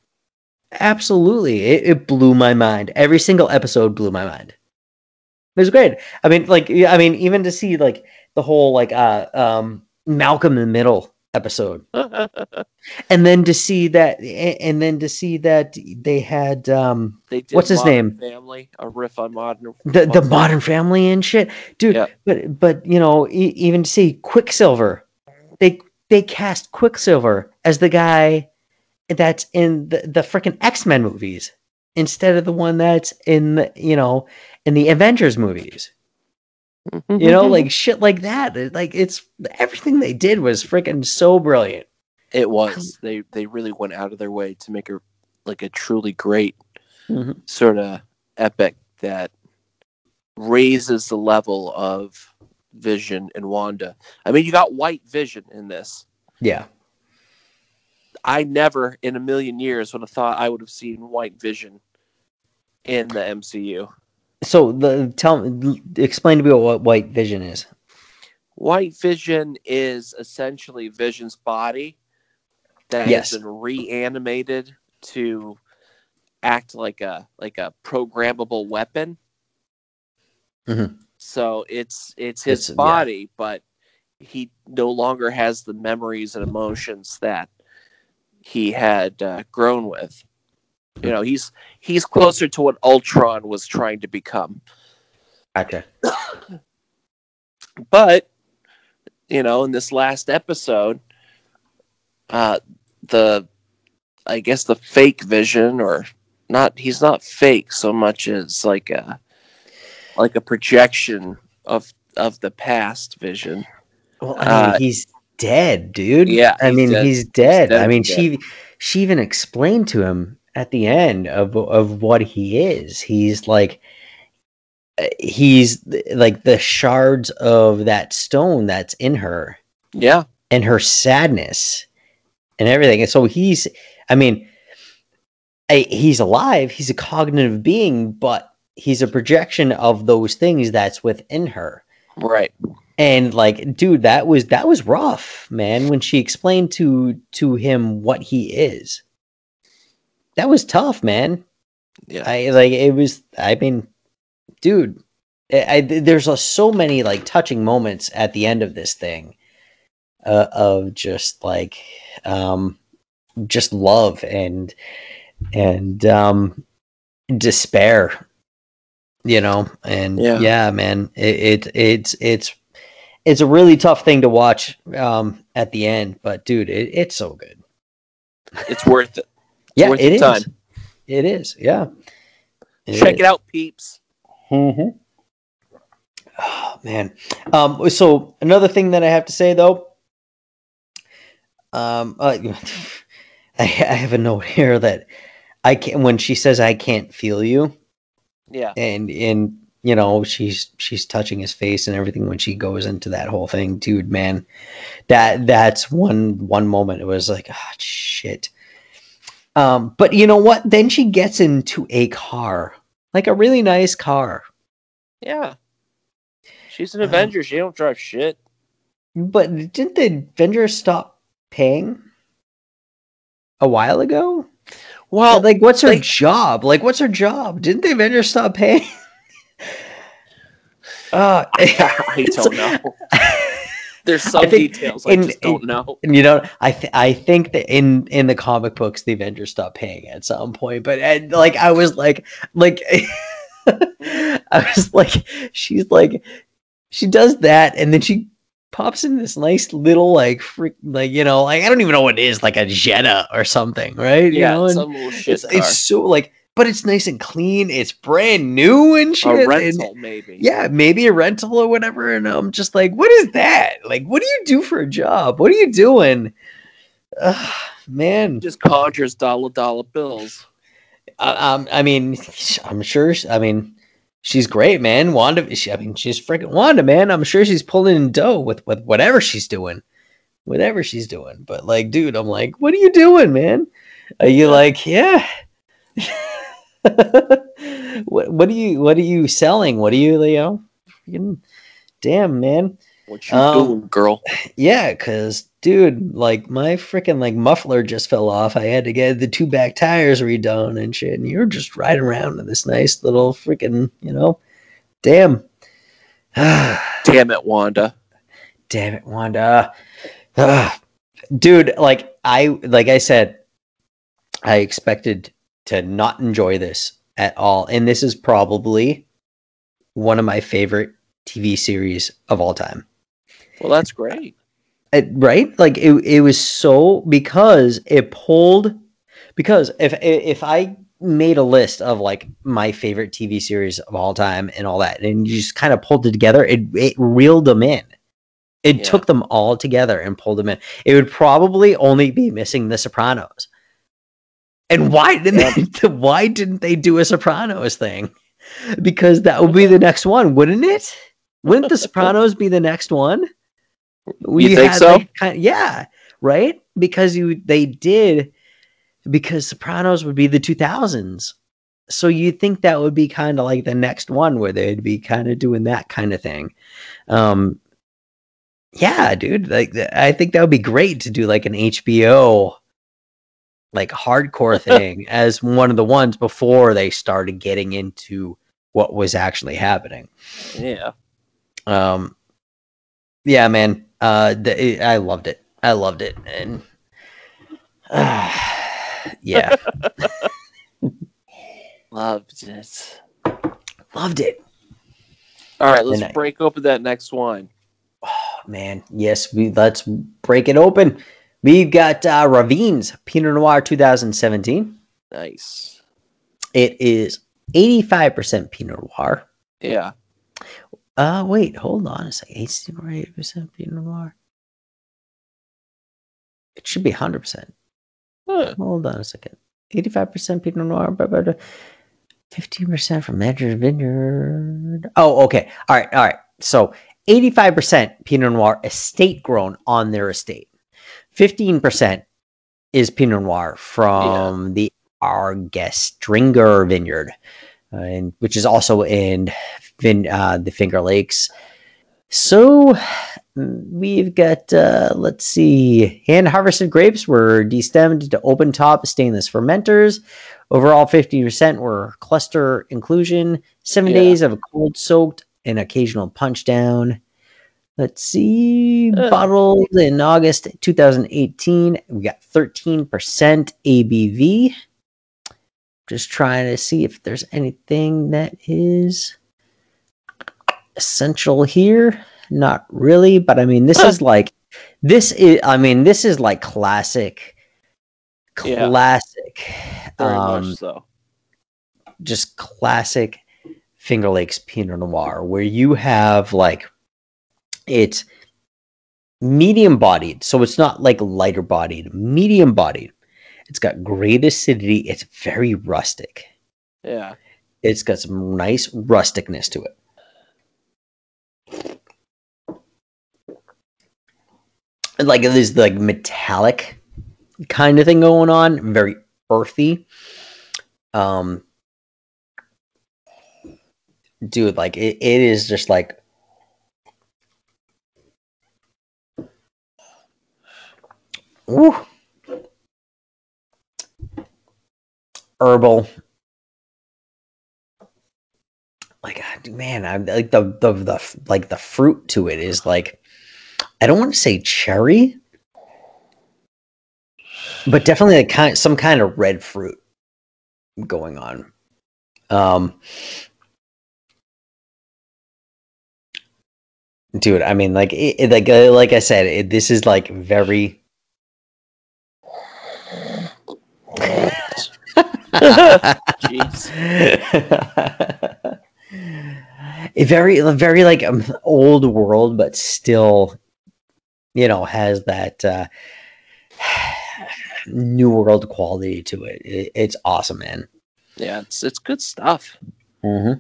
absolutely. It, it blew my mind. Every single episode blew my mind. It was great. I mean, like, I mean, even to see like the whole like uh um Malcolm in the Middle episode, and then to see that, and then to see that they had um they did What's his Modern name? Family, a riff on modern. the the Modern Family and shit, dude. Yeah. But but you know, e- even to see Quicksilver, they they cast Quicksilver as the guy that's in the the freaking X Men movies instead of the one that's in the you know in the Avengers movies. You know, like shit like that. Like it's everything they did was freaking so brilliant. it was. They they really went out of their way to make a like a truly great Mhm. sort of epic that raises the level of Vision and Wanda. I mean, you got White Vision in this. Yeah. I never in a million years would have thought I would have seen White Vision in the MCU. So the tell explain to me what White Vision is. White Vision is essentially Vision's body that Yes. has been reanimated to act like a like a programmable weapon. Mhm. So it's it's his It's- yeah. body, but he no longer has the memories and emotions that he had uh, grown with. You know, he's he's closer to what Ultron was trying to become. Gotcha. but you know in this last episode uh the i guess the fake vision or not he's not fake so much as like a like a projection of of the past vision Well, I mean, Uh, he's dead, dude. yeah, I he's mean, dead. he's dead. dead, I mean, dead. she she even explained to him at the end of of what he is. He's like uh, he's like the shards of that stone that's in her yeah and her sadness and everything. And so he's I mean, I, he's alive. He's a cognitive being, but he's a projection of those things that's within her right and like dude that was that was rough man when she explained to to him what he is that was tough man. Yeah. I like it was i mean dude I, I there's a, so many like touching moments at the end of this thing uh, of just like um just love and and um despair you know? And Yeah. yeah, man it, it it's it's it's a really tough thing to watch um at the end but dude it, it's so good. It's worth it yeah worth it is time. it is yeah check it out peeps Mm-hmm. Oh man. Um. So another thing that I have to say though. Um. Uh, I, I have a note here that I can when she says I can't feel you, yeah and and you know she's she's touching his face and everything when she goes into that whole thing, dude. Man, that that's one one moment. It was like ah shit. Um. But you know what? Then she gets into a car, like a really nice car. yeah she's an Uh, avenger she don't drive shit But didn't the Avengers stop paying a while ago? well like, what's her job? Like, what's her job? Didn't the Avengers stop paying? uh, i don't know There's some I think details I in- just don't know. And you know, I th- I think that in in the comic books, the Avengers stopped paying at some point. But and, like, I was like, like, I was like, she's like, she does that, and then she pops in this nice little like freak, like you know, like I don't even know what it is, like a Jetta or something, right? You Yeah, know, some little shit it's car. it's so like, but it's nice and clean. It's brand new and shit. a and- rental, maybe. yeah, maybe a rental or whatever. And I'm just like, what is that? Like, what do you do for a job? What are you doing? Ugh, man, Just conjures dollar dollar bills. I, um, I mean, I'm sure. I mean, she's great, man. Wanda, she, I mean, she's freaking Wanda, man. I'm sure she's pulling in dough with with whatever she's doing, whatever she's doing. But like, dude, I'm like, what are you doing, man? Are you like, yeah? what what are you what are you selling? What are you, Leo? freaking- Damn, man. What you Um, doing, girl? Yeah, cause dude, like my freaking like muffler just fell off. I had to get the two back tires redone and shit. And you're just riding around in this nice little freaking, you know, damn. Damn it, Wanda. damn it, Wanda. Dude, like I like I said, I expected to not enjoy this at all, and this is probably one of my favorite TV series of all time. Well, that's great. it, right like it, it was so because it pulled because if if i made a list of like my favorite tv series of all time and all that and you just kind of pulled it together it it reeled them in it Yeah. took them all together and pulled them in it would probably only be missing the sopranos and why didn't they, why didn't they do a sopranos thing because that would be the next one wouldn't it wouldn't the sopranos be the next one You think so? like, kind yeah, right? Because you they did because Sopranos would be the 2000s. So you think that would be kind of like the next one where they'd be kind of doing that kind of thing. Um yeah, dude, like I think that would be great to do like an HBO like hardcore thing as one of the ones before they started getting into what was actually happening. Yeah. Um, yeah, man. Uh, the, I loved it. I loved it, and uh, yeah, Loved it. loved it. All right, let's And I- break open that next wine. Oh, man, yes. We let's break it open. We've got uh, Ravines Pinot Noir 2017. Nice. It is 85% Pinot Noir. Yeah. Uh, wait, hold on a second. 80% Pinot Noir. It should be 100%. Huh. Hold on a second. 85% Pinot Noir. blah, blah, blah. 15% from Edger's Vineyard. Oh, okay. All right. All right. So 85% Pinot Noir estate grown on their estate. 15% is Pinot Noir from the Argetsinger Vineyard, uh, and, which is also in Vin, uh, the Finger Lakes. So we've got, uh, let's see, hand harvested grapes were destemmed to open top stainless fermenters. Overall, 50% were cluster inclusion, seven Yeah. days of cold soaked and occasional punch down. Let's see, bottled in August 2018. We got 13% ABV. Just trying to see if there's anything that is essential here. Not really, but I mean, this is like, this is, I mean, this is like classic, Yeah. classic, Very um, much so. just classic Finger Lakes Pinot Noir, where you have like it's medium bodied, so it's not like lighter bodied, medium bodied. It's got great acidity. It's very rustic. Yeah. It's got some nice rusticness to it. Like there's like metallic kind of thing going on, very earthy. Um dude, like it, it is just like Ooh. Herbal. Like ah, man, I'm like the, the the like the fruit to it is like I don't want to say cherry, but definitely a kind some kind of red fruit going on. Um, dude, I mean, like, it- like, uh, like I said, it, this is like very. Jeez. a very, very like um, old world, but still, you know, has that uh, new world quality to it. it. It's awesome, man. Yeah, it's it's good stuff. hmm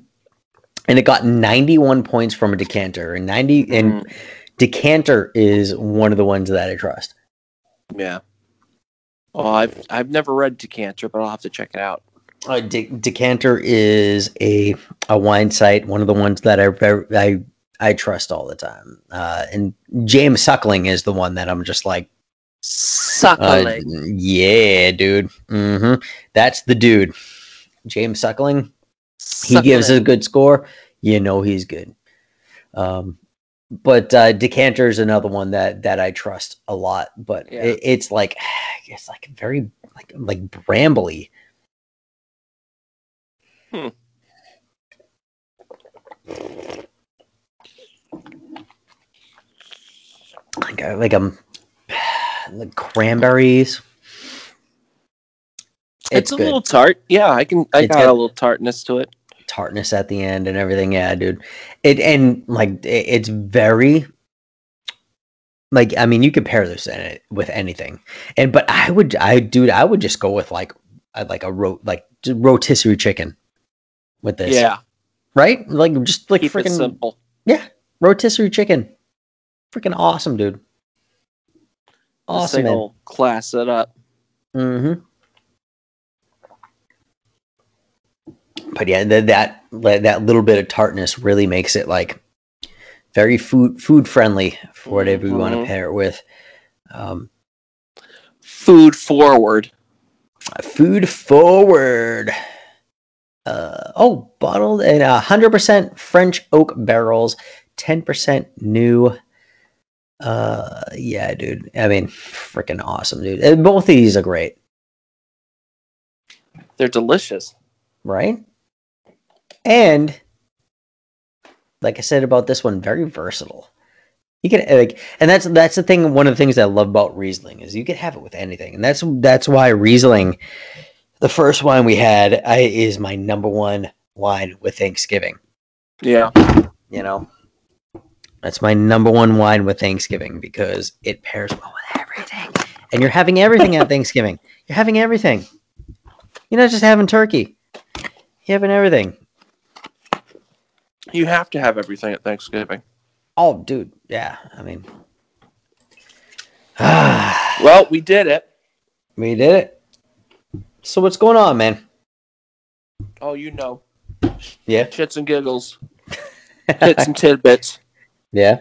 And it got 91 points from a decanter, and 90 and Mm, decanter is one of the ones that I trust. yeah. Well, I've I've never read Decanter, but I'll have to check it out. Uh, De- decanter is a a wine site, one of the ones that I I I trust all the time. Uh, and James Suckling is the one that I'm just like, uh, Suckling. yeah, dude. hmm That's the dude. James Suckling. He gives a good score. You know he's good. Um, but uh, Decanter is another one that that I trust a lot. But Yeah. it, it's like it's like very like like brambly. Hmm. Like a, like um like cranberries. It's, a good. little tart. Yeah, I can. I It's got got- a little tartness to it. Tartness at the end and everything. Yeah, dude. It and like it, it's very like I mean you could pair this in it with anything. And but I would I dude I would just go with like like a ro like rotisserie chicken with this. Yeah, Right? Like just like keep freaking simple. Yeah. Rotisserie chicken. Freaking awesome, dude. Awesome. class it up. Mm-hmm. But yeah, that that that little bit of tartness really makes it like very food food friendly for whatever you want to pair it with. Um, Food forward. food forward. Uh, oh, bottled and hundred percent French oak barrels, ten percent new. Uh, yeah, dude. I mean, freaking awesome, dude. And both of these are great. They're delicious. right? And like I said about this one, very versatile. You can like, and that's that's the thing. One of the things that I love about Riesling is you can have it with anything, and that's that's why Riesling, the first wine we had, I, is my number one wine with Thanksgiving. Yeah. You know, that's my number one wine with Thanksgiving because it pairs well with everything, and you're having everything at Thanksgiving. You're having everything. You're not just having turkey. You're having everything. You have to have everything at Thanksgiving. Oh, dude, yeah. I mean, Well, we did it. We did it. So what's going on, man? Oh, you know, Yeah, shits and giggles, tits and tidbits. yeah.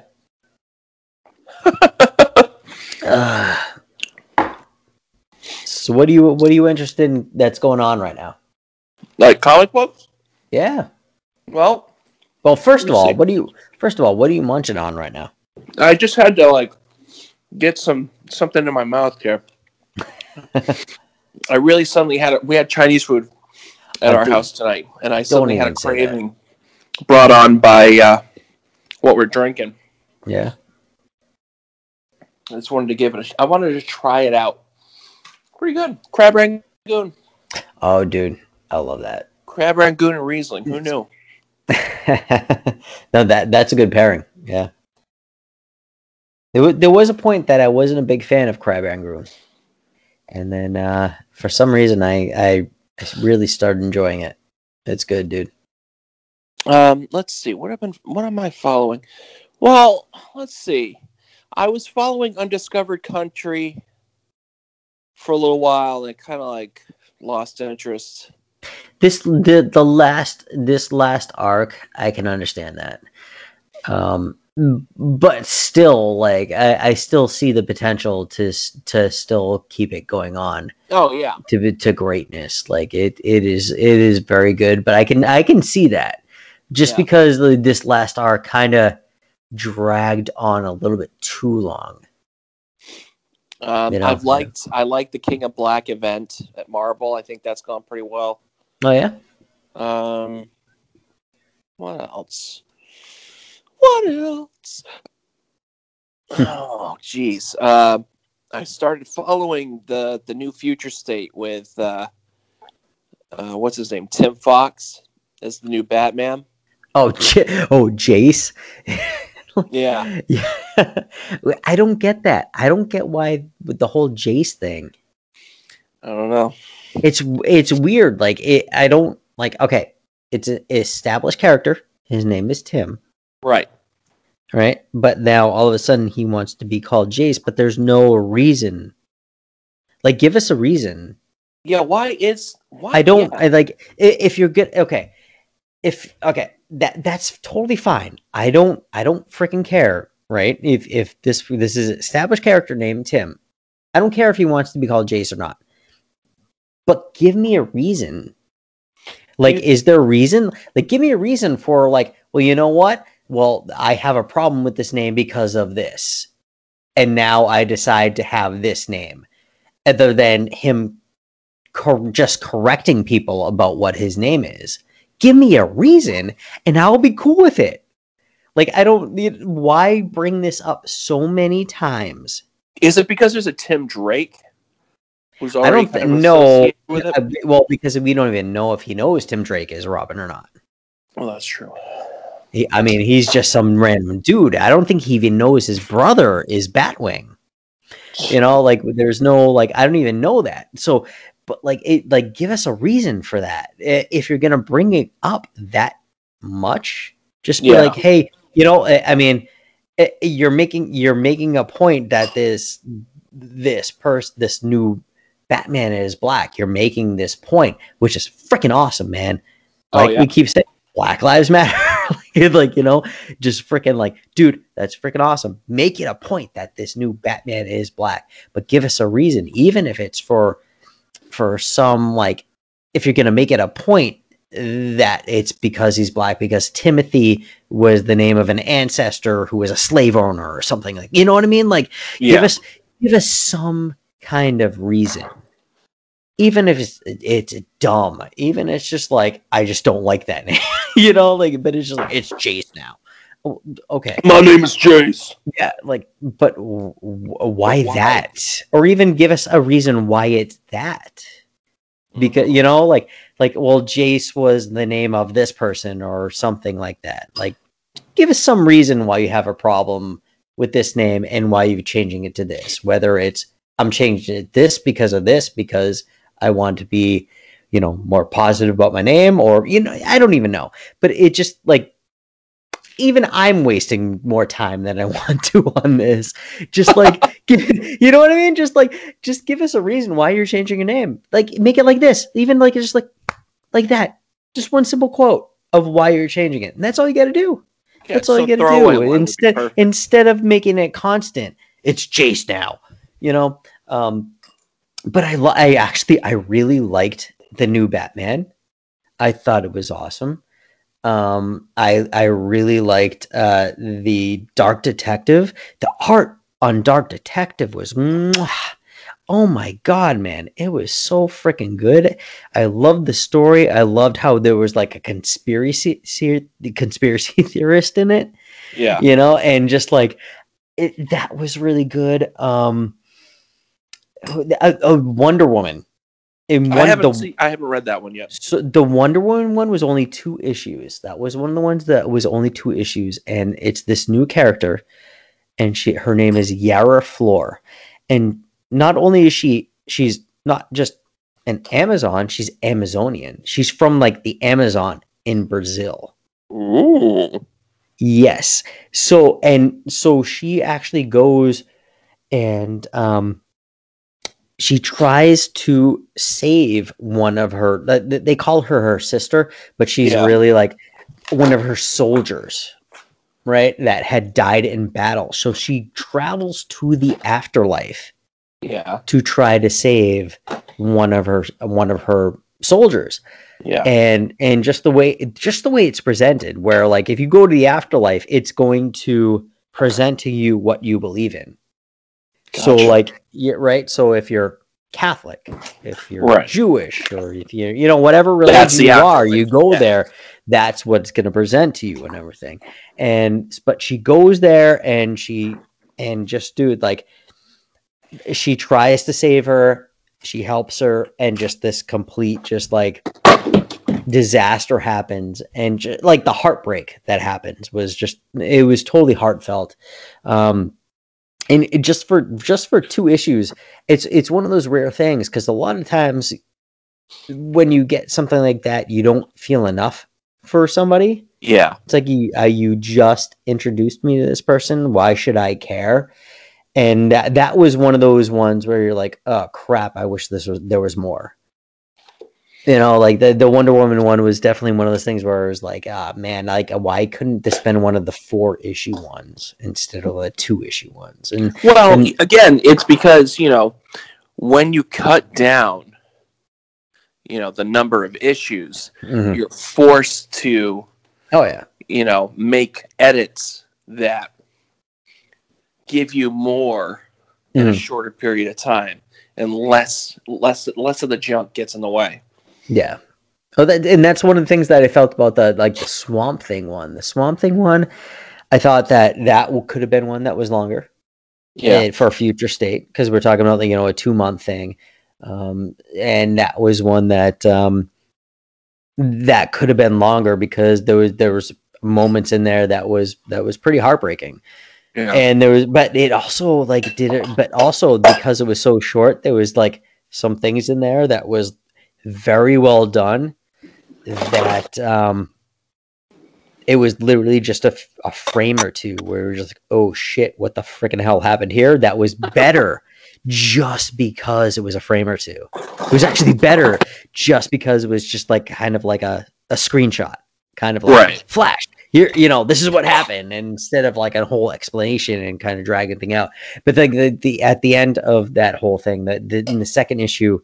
Uh, so what do you what are you interested in that's going on right now? Like comic books? Yeah. Well, Well, first of all, see. what do you first of all what are you munching on right now? I just had to like get some something in my mouth here. I really suddenly had a, we had Chinese food at Oh, our dude. house tonight, and I suddenly had a even say that. craving brought on by uh, what we're drinking. Yeah. I just wanted to give it. A, I wanted to try it out. Pretty good. Crab rangoon, Oh, dude, I love that. crab rangoon, and Riesling. Who knew? no, that that's a good pairing. Yeah. There, wa- there was a point that I wasn't a big fan of crab rangoon, and then uh, for some reason I I really started enjoying it. It's good, dude. Um, let's see. What have been? What am I following? Well, let's see. I was following Undiscovered Country for a little while, and kind of like lost interest. This the the last this last arc I can understand that, um, but still like I, I still see the potential to to still keep it going on. Oh yeah, to to greatness. Like it it is it is very good, but I can I can see that just Yeah. because the, this last arc kind of dragged on a little bit too long. Um, You know, I've liked I like the King in Black event at Marvel. I think that's gone pretty well. Oh yeah, Um, what else? What else? oh, jeez. Uh, I started following the the new Future State with uh, uh, what's his name? Tim Fox as the new Batman. oh J- oh Jace. Yeah, yeah, I don't get that. I don't get why with the whole Jace thing. I don't know. It's it's weird. Like it, I don't like. Okay, it's an established character. His name is Tim. Right. right? But now all of a sudden he wants to be called Jace, but there's no reason. Like, give us a reason. Yeah. Why is why? I don't. yeah. I like if you're good. Okay, if okay, that that's totally fine. I don't. I don't freaking care, right? If if this this is established character named Tim, I don't care if he wants to be called Jace or not. But give me a reason. Like, is there a reason? Like, give me a reason for like, well, you know what? Well, I have a problem with this name because of this. And now I decide to have this name. Other than him cor- just correcting people about what his name is. Give me a reason and I'll be cool with it. Like, I don't need, why bring this up so many times? Is it because there's a Tim Drake who's I don't kind of know. it? Uh, Well, because we don't even know if he knows Tim Drake is Robin or not. Well, that's true. He, I mean, he's just some random dude. I don't think he even knows his brother is Batwing. You know, like there's no like I don't even know that. So, but like it, like give us a reason for that. If you're gonna bring it up that much, just be Yeah. like, hey, you know, I I mean, eh, you're making you're making a point that this this person this new Batman is black. You're making this point, which is freaking awesome, man. Oh, Like yeah. we keep saying, Black Lives Matter. like, like, you know, just freaking like, dude, that's freaking awesome. Make it a point that this new Batman is black, but give us a reason, even if it's for for some like, if you're gonna make it a point that it's because he's black because Timothy was the name of an ancestor who was a slave owner or something like you know what I mean? Like Yeah. give us give us some kind of reason. Even if it's it's dumb even it's just like i just don't like that name you know like but it's just like it's jace now. Oh, okay. My name is Jace. yeah like but w- w- why why? that? Or even give us a reason why it's that. Because you know like like well jace was the name of this person or something like that. Like give us some reason why you have a problem with this name and why you're changing it to this whether it's i'm changing it this because of this because i want to be you know more positive about my name or you know i don't even know. But it just like even i'm wasting more time than i want to on this. Just like give, you know what i mean? Just like just give us a reason why you're changing your name. Like make it like this. Even like just like like that. Just one simple quote of why you're changing it. And that's all you got to do. Yeah, that's all so you got to do. one. Would be instead instead of making it constant it's jace now you know um but i li- i actually i really liked the new batman. I thought it was awesome. Um i i really liked uh the dark detective. The art on dark detective was mwah. oh my god man it was so freaking good. I loved the story. I loved how there was like a conspiracy the conspiracy theorist in it. Yeah. you know and just like it, that was really good. Um a, a wonder woman in I one haven't the seen, I haven't read that one yet. so the Wonder Woman one was only two issues. That was one of the ones that was only two issues, and it's this new character, and she her name is Yara Flor, and not only is she she's not just an Amazon, she's Amazonian. She's from like the Amazon in Brazil. Ooh. Yes. So and so she actually goes and um she tries to save one of her th- th- they call her her sister, but she's Yeah. really like one of her soldiers, right? That had died in battle. So she travels to the afterlife Yeah. to try to save one of her one of her soldiers. Yeah. and and just the way just the way it's presented where like if you go to the afterlife it's going to present to you what you believe in so Gotcha. like yeah, right so if you're catholic if you're Right. jewish or if you you know whatever religion you are you go yeah. there that's what's going to present to you and everything and but she goes there and she and just dude like she tries to save her she helps her and just this complete just like disaster happens and ju- like the heartbreak that happens was just it was totally heartfelt um and it just for just for two issues it's it's one of those rare things because a lot of times when you get something like that you don't feel enough for somebody Yeah. it's like you uh, you just introduced me to this person. Why should I care? And that that was one of those ones where you're like, oh crap, I wish this was there was more. You know, like the the Wonder Woman one was definitely one of those things where it was like, ah man, like why couldn't this been one of the four issue ones instead of the two issue ones? And Well, And- again, it's because, you know, when you cut down, you know, the number of issues, Mhm. you're forced to, oh yeah, you know, make edits that give you more in a Mhm. shorter period of time and less less less of the junk gets in the way. Yeah. Oh, that, and that's one of the things that I felt about the like the Swamp Thing one. The Swamp Thing one, I thought that that could have been one that was longer. Yeah. for a future state because we're talking about you know a two month thing, um, and that was one that um, that could have been longer because there was there was moments in there that was that was pretty heartbreaking yeah. and there was but it also like did it but also because it was so short there was like some things in there that was very well done that um it was literally just a frame or two where we were just like oh shit what the freaking hell happened here? That was better just because it was a frame or two. It was actually better just because it was just like kind of like a, a screenshot kind of like Right. flash. Here you know this is what happened and instead of like a whole explanation and kind of dragging thing out. But the, the, the at the end of that whole thing that in the second issue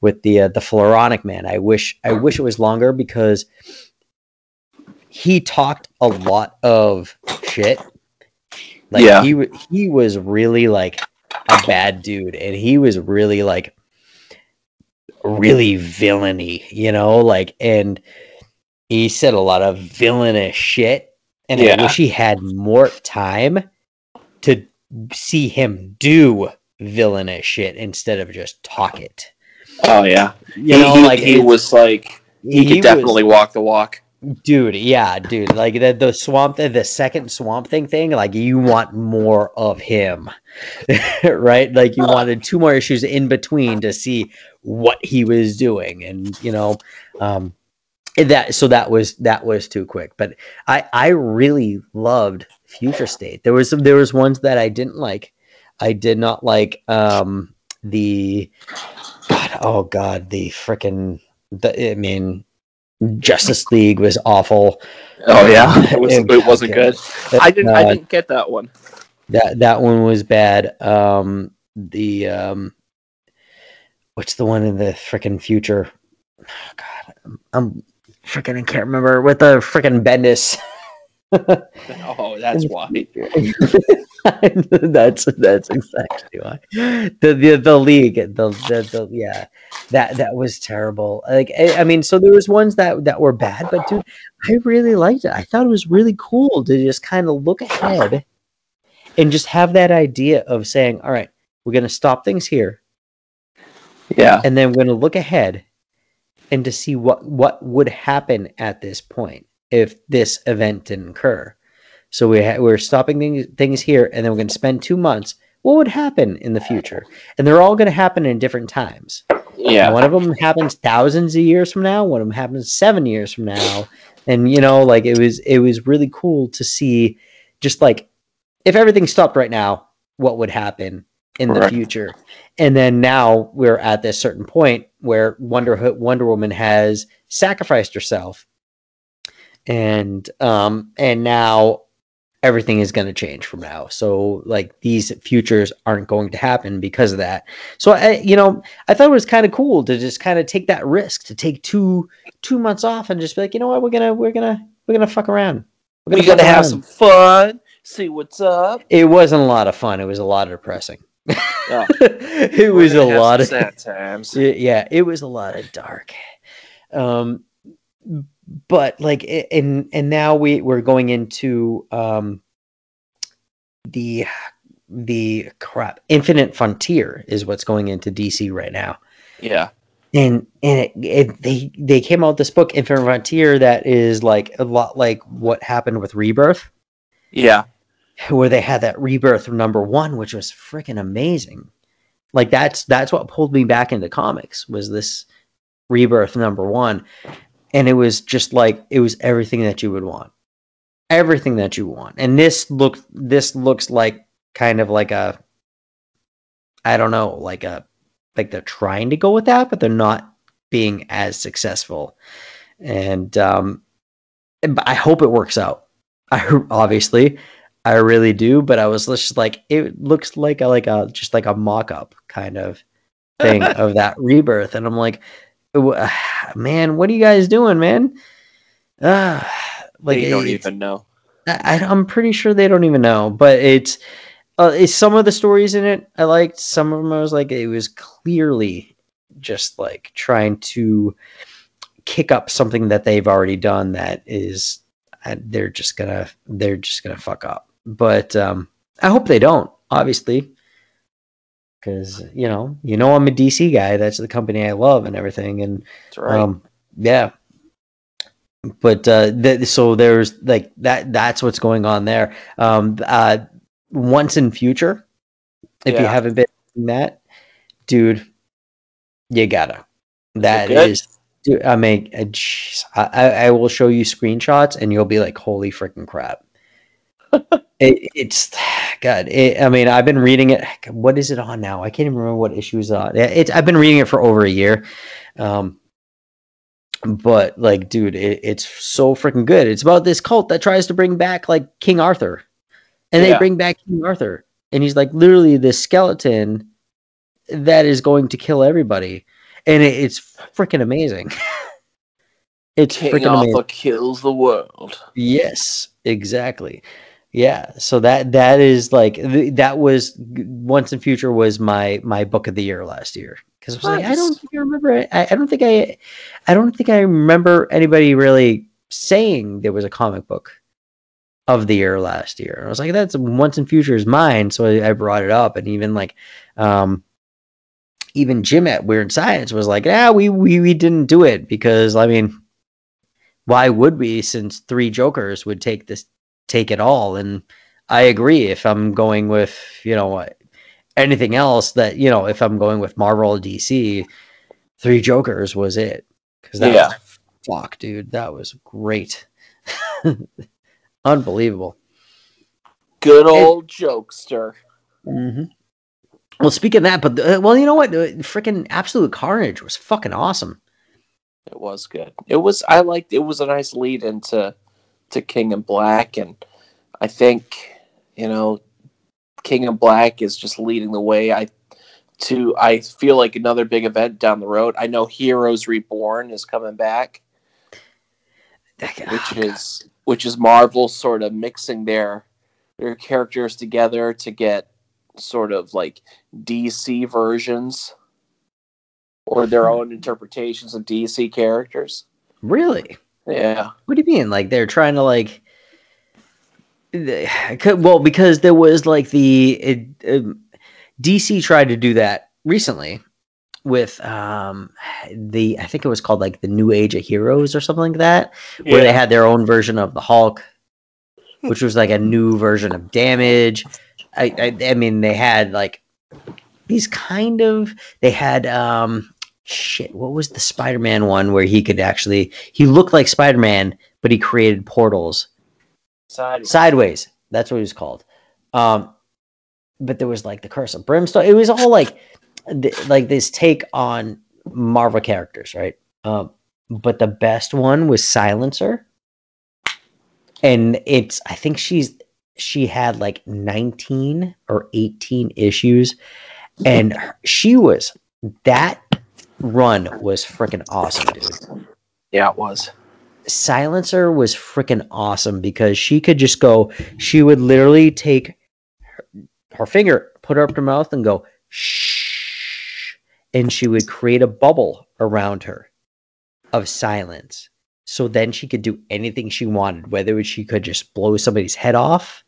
with the uh, the Floronic man i wish i wish it was longer because he talked a lot of shit like Yeah. he he was really like a bad dude and he was really like really villainy you know like and he said a lot of villainous shit and Yeah. i wish he had more time to see him do villainous shit instead of just talk it Oh yeah. you he, know he- like he was like he, he could was- definitely walk the walk. dude yeah dude. Like the, the swamp the second swamp thing thing like you want more of him. Right? Like you wanted two more issues in between to see what he was doing and you know um that so that was that was too quick. But i i really loved future state. There was there was ones that i didn't like. I did not like um the oh god the freaking the i mean justice league was awful. Oh yeah, it was It- wasn't good. I didn't I Uh, didn't get that one. that that one was bad. Um the um what's the one in the freaking future? Oh, god i'm, I'm freaking i can't remember with the freaking bendis Oh, that's why. that's that's exactly why. The the, the league the, the the yeah. That that was terrible. Like I, I mean so there was ones that that were bad but dude i really liked it. I thought it was really cool to just kind of look ahead and just have that idea of saying all right we're going to stop things here. Yeah. and then we're going to look ahead and to see what what would happen at this point if this event didn't occur. So we ha- we're stopping things, things here, and then we're going to spend two months. What would happen in the future? And they're all going to happen in different times. Yeah. One of them happens thousands of years from now. One of them happens seven years from now. And you know, like it was it was really cool to see, just like if everything stopped right now, what would happen in the future? And then now we're at this certain point where Wonder Wonder Woman has sacrificed herself, and um and now everything is going to change from now. So like these futures aren't going to happen because of that. So I, you know, I thought it was kind of cool to just kind of take that risk to take two two months off and just be like, you know what, we're gonna we're gonna we're gonna fuck around. We're fuck gonna have around." some fun. See what's up. It wasn't a lot of fun. It was a lot of depressing. Oh, it was a lot of sad times. Yeah it was a lot of dark um but like and and now we we're going into um the the crap infinite frontier is what's going into dc right now Yeah. and and it, it, they they came out with this book infinite frontier that is like a lot like what happened with rebirth Yeah. where they had that rebirth number one, which was freaking amazing. Like that's that's what pulled me back into comics was this rebirth number one, and it was just like it was everything that you would want, everything that you want. And this look this looks like kind of like a, I don't know, like a like they're trying to go with that, but they're not being as successful. And um, but I hope it works out. I obviously I really do, but I was just like, it looks like a like a just like a mock up kind of thing of that rebirth, and I'm like, "W- man, what are you guys doing, man? Uh, like they don't even know. I, I'm pretty sure they don't even know, but it's, uh, it's some of the stories in it I liked. Some of them I was like, it was clearly just like trying to kick up something that they've already done that is uh, they're just gonna they're just gonna fuck up. But um, I hope they don't, obviously, because you know you know I'm a DC guy. That's the company I love and everything, and That's right. um, yeah. But uh, th- so there's like that. That's what's going on there. Um, uh, Once and Future, if you haven't been that, dude, you gotta. That is, dude. I mean, I, I I will show you screenshots, and you'll be like, "Holy freaking crap!" It, it's God. It, I mean, I've been reading it. What is it on now? I can't even remember what issue is on. It's I've been reading it for over a year. Um, but like, dude, it, it's so freaking good. It's about this cult that tries to bring back like King Arthur, and they Yeah. bring back King Arthur, and he's like literally this skeleton that is going to kill everybody, and it, it's freaking amazing. it's King freaking amazing. Arthur kills the world. Yes, exactly. Yeah, so that that is like that was Once and Future was my my book of the year last year because I was like I don't think I remember. I, I don't think I I don't think I remember anybody really saying there was a comic book of the year last year. I was like that's Once and Future is mine, so I, I brought it up and even like um even Jim at Weird Science was like, yeah, we, we we didn't do it because I mean why would we since three jokers would take this take it all and i agree if i'm going with you know anything else that you know if i'm going with marvel or dc three jokers was it because that Yeah. was fuck dude that was great unbelievable Good old jokester. Mm-hmm. well speaking of that but uh, well you know what freaking absolute carnage was fucking awesome It was good. It was. I liked. It was a nice lead into to King in Black, and I think you know King in Black is just leading the way. I to I feel like another big event down the road. I know Heroes Reborn is coming back, which is which is Marvel sort of mixing their their characters together to get sort of like DC versions or their own interpretations of DC characters. really Yeah. What do you mean? Like they're trying to like? Well, because there was like the it, um, DC tried to do that recently with um the I think it was called like the New Age of Heroes or something like that, where they had their own version of the Hulk, which was like a new version of Damage. I I, I mean they had like these kind of they had um shit what was the spider-man one where he could actually he looked like spider-man but he created portals. Sideways. sideways. That's what he was called. Um but there was like the curse of brimstone. It was all like th- like this take on marvel characters right? Um but the best one was silencer. And it's i think she's she had like 19 or 18 issues. And her- she was that run was freaking awesome dude. Yeah, it was. silencer was freaking awesome because she could just go she would literally take her, her finger put her up to her mouth and go shh and she would create a bubble around her of silence. So then she could do anything she wanted whether she could just blow somebody's head off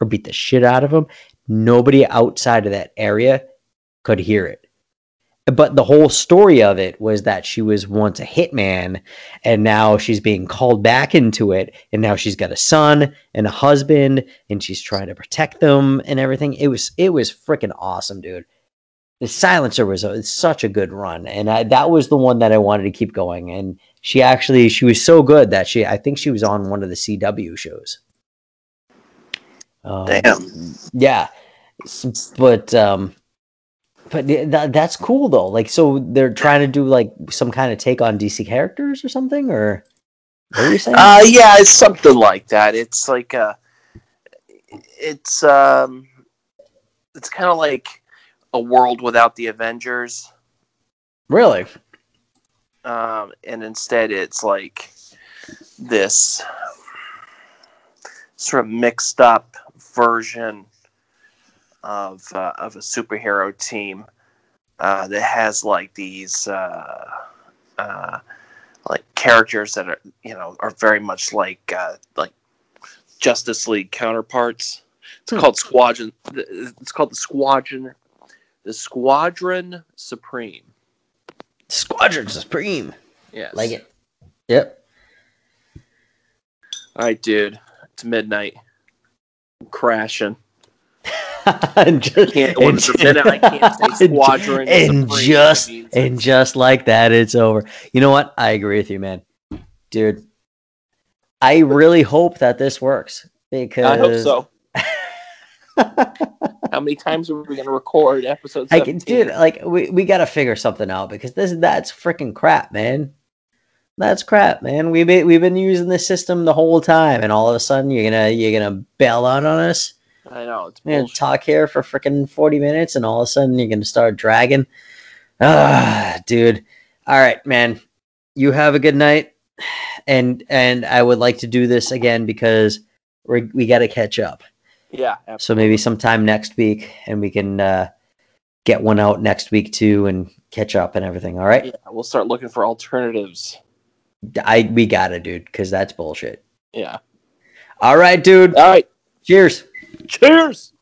or beat the shit out of them nobody outside of that area could hear it but the whole story of it was that she was once a hitman and now she's being called back into it and now she's got a son and a husband and she's trying to protect them and everything. It was it was freaking awesome dude. The silencer was a, such a good run and I, that was the one that i wanted to keep going and she actually she was so good that she i think she was on one of the cw shows. Um, Damn. yeah. But um but th- that, that's cool though. Like so they're trying to do like some kind of take on dc characters or something or what are you saying? Uh, yeah, it's something like that. It's like uh, it's um, it's kind of like a world without the Avengers, really? Um, and instead it's like this sort of mixed up version of uh, of a superhero team uh, that has like these uh, uh, like characters that are you know are very much like uh, like Justice League counterparts. It's Hmm. called Squadron. It's called the Squadron. The Squadron Supreme. squadron supreme Yes. like it yep All right, dude. It's midnight. I'm crashing. and just, Can't- it's minute, I can't say squadron and just and just like that it's over you know what i agree with you man dude i really hope that this works because I hope so. How many times are we going to record episode I can, dude, like we, we gotta figure something out because this that's freaking crap, man. That's crap, man. We've been we've been using this system the whole time, and all of a sudden you're gonna you're gonna bail out on us. I know it's We're gonna talk here for freaking forty minutes, and all of a sudden you're gonna start dragging. Ah, dude. All right, man. You have a good night, and and I would like to do this again because we we got to catch up. Yeah, So maybe sometime next week, and we can uh, get one out next week too, and catch up and everything. All right, yeah. We'll start looking for alternatives. I we gotta, dude, because that's bullshit. Yeah. All right, dude. All right. Cheers. Cheers.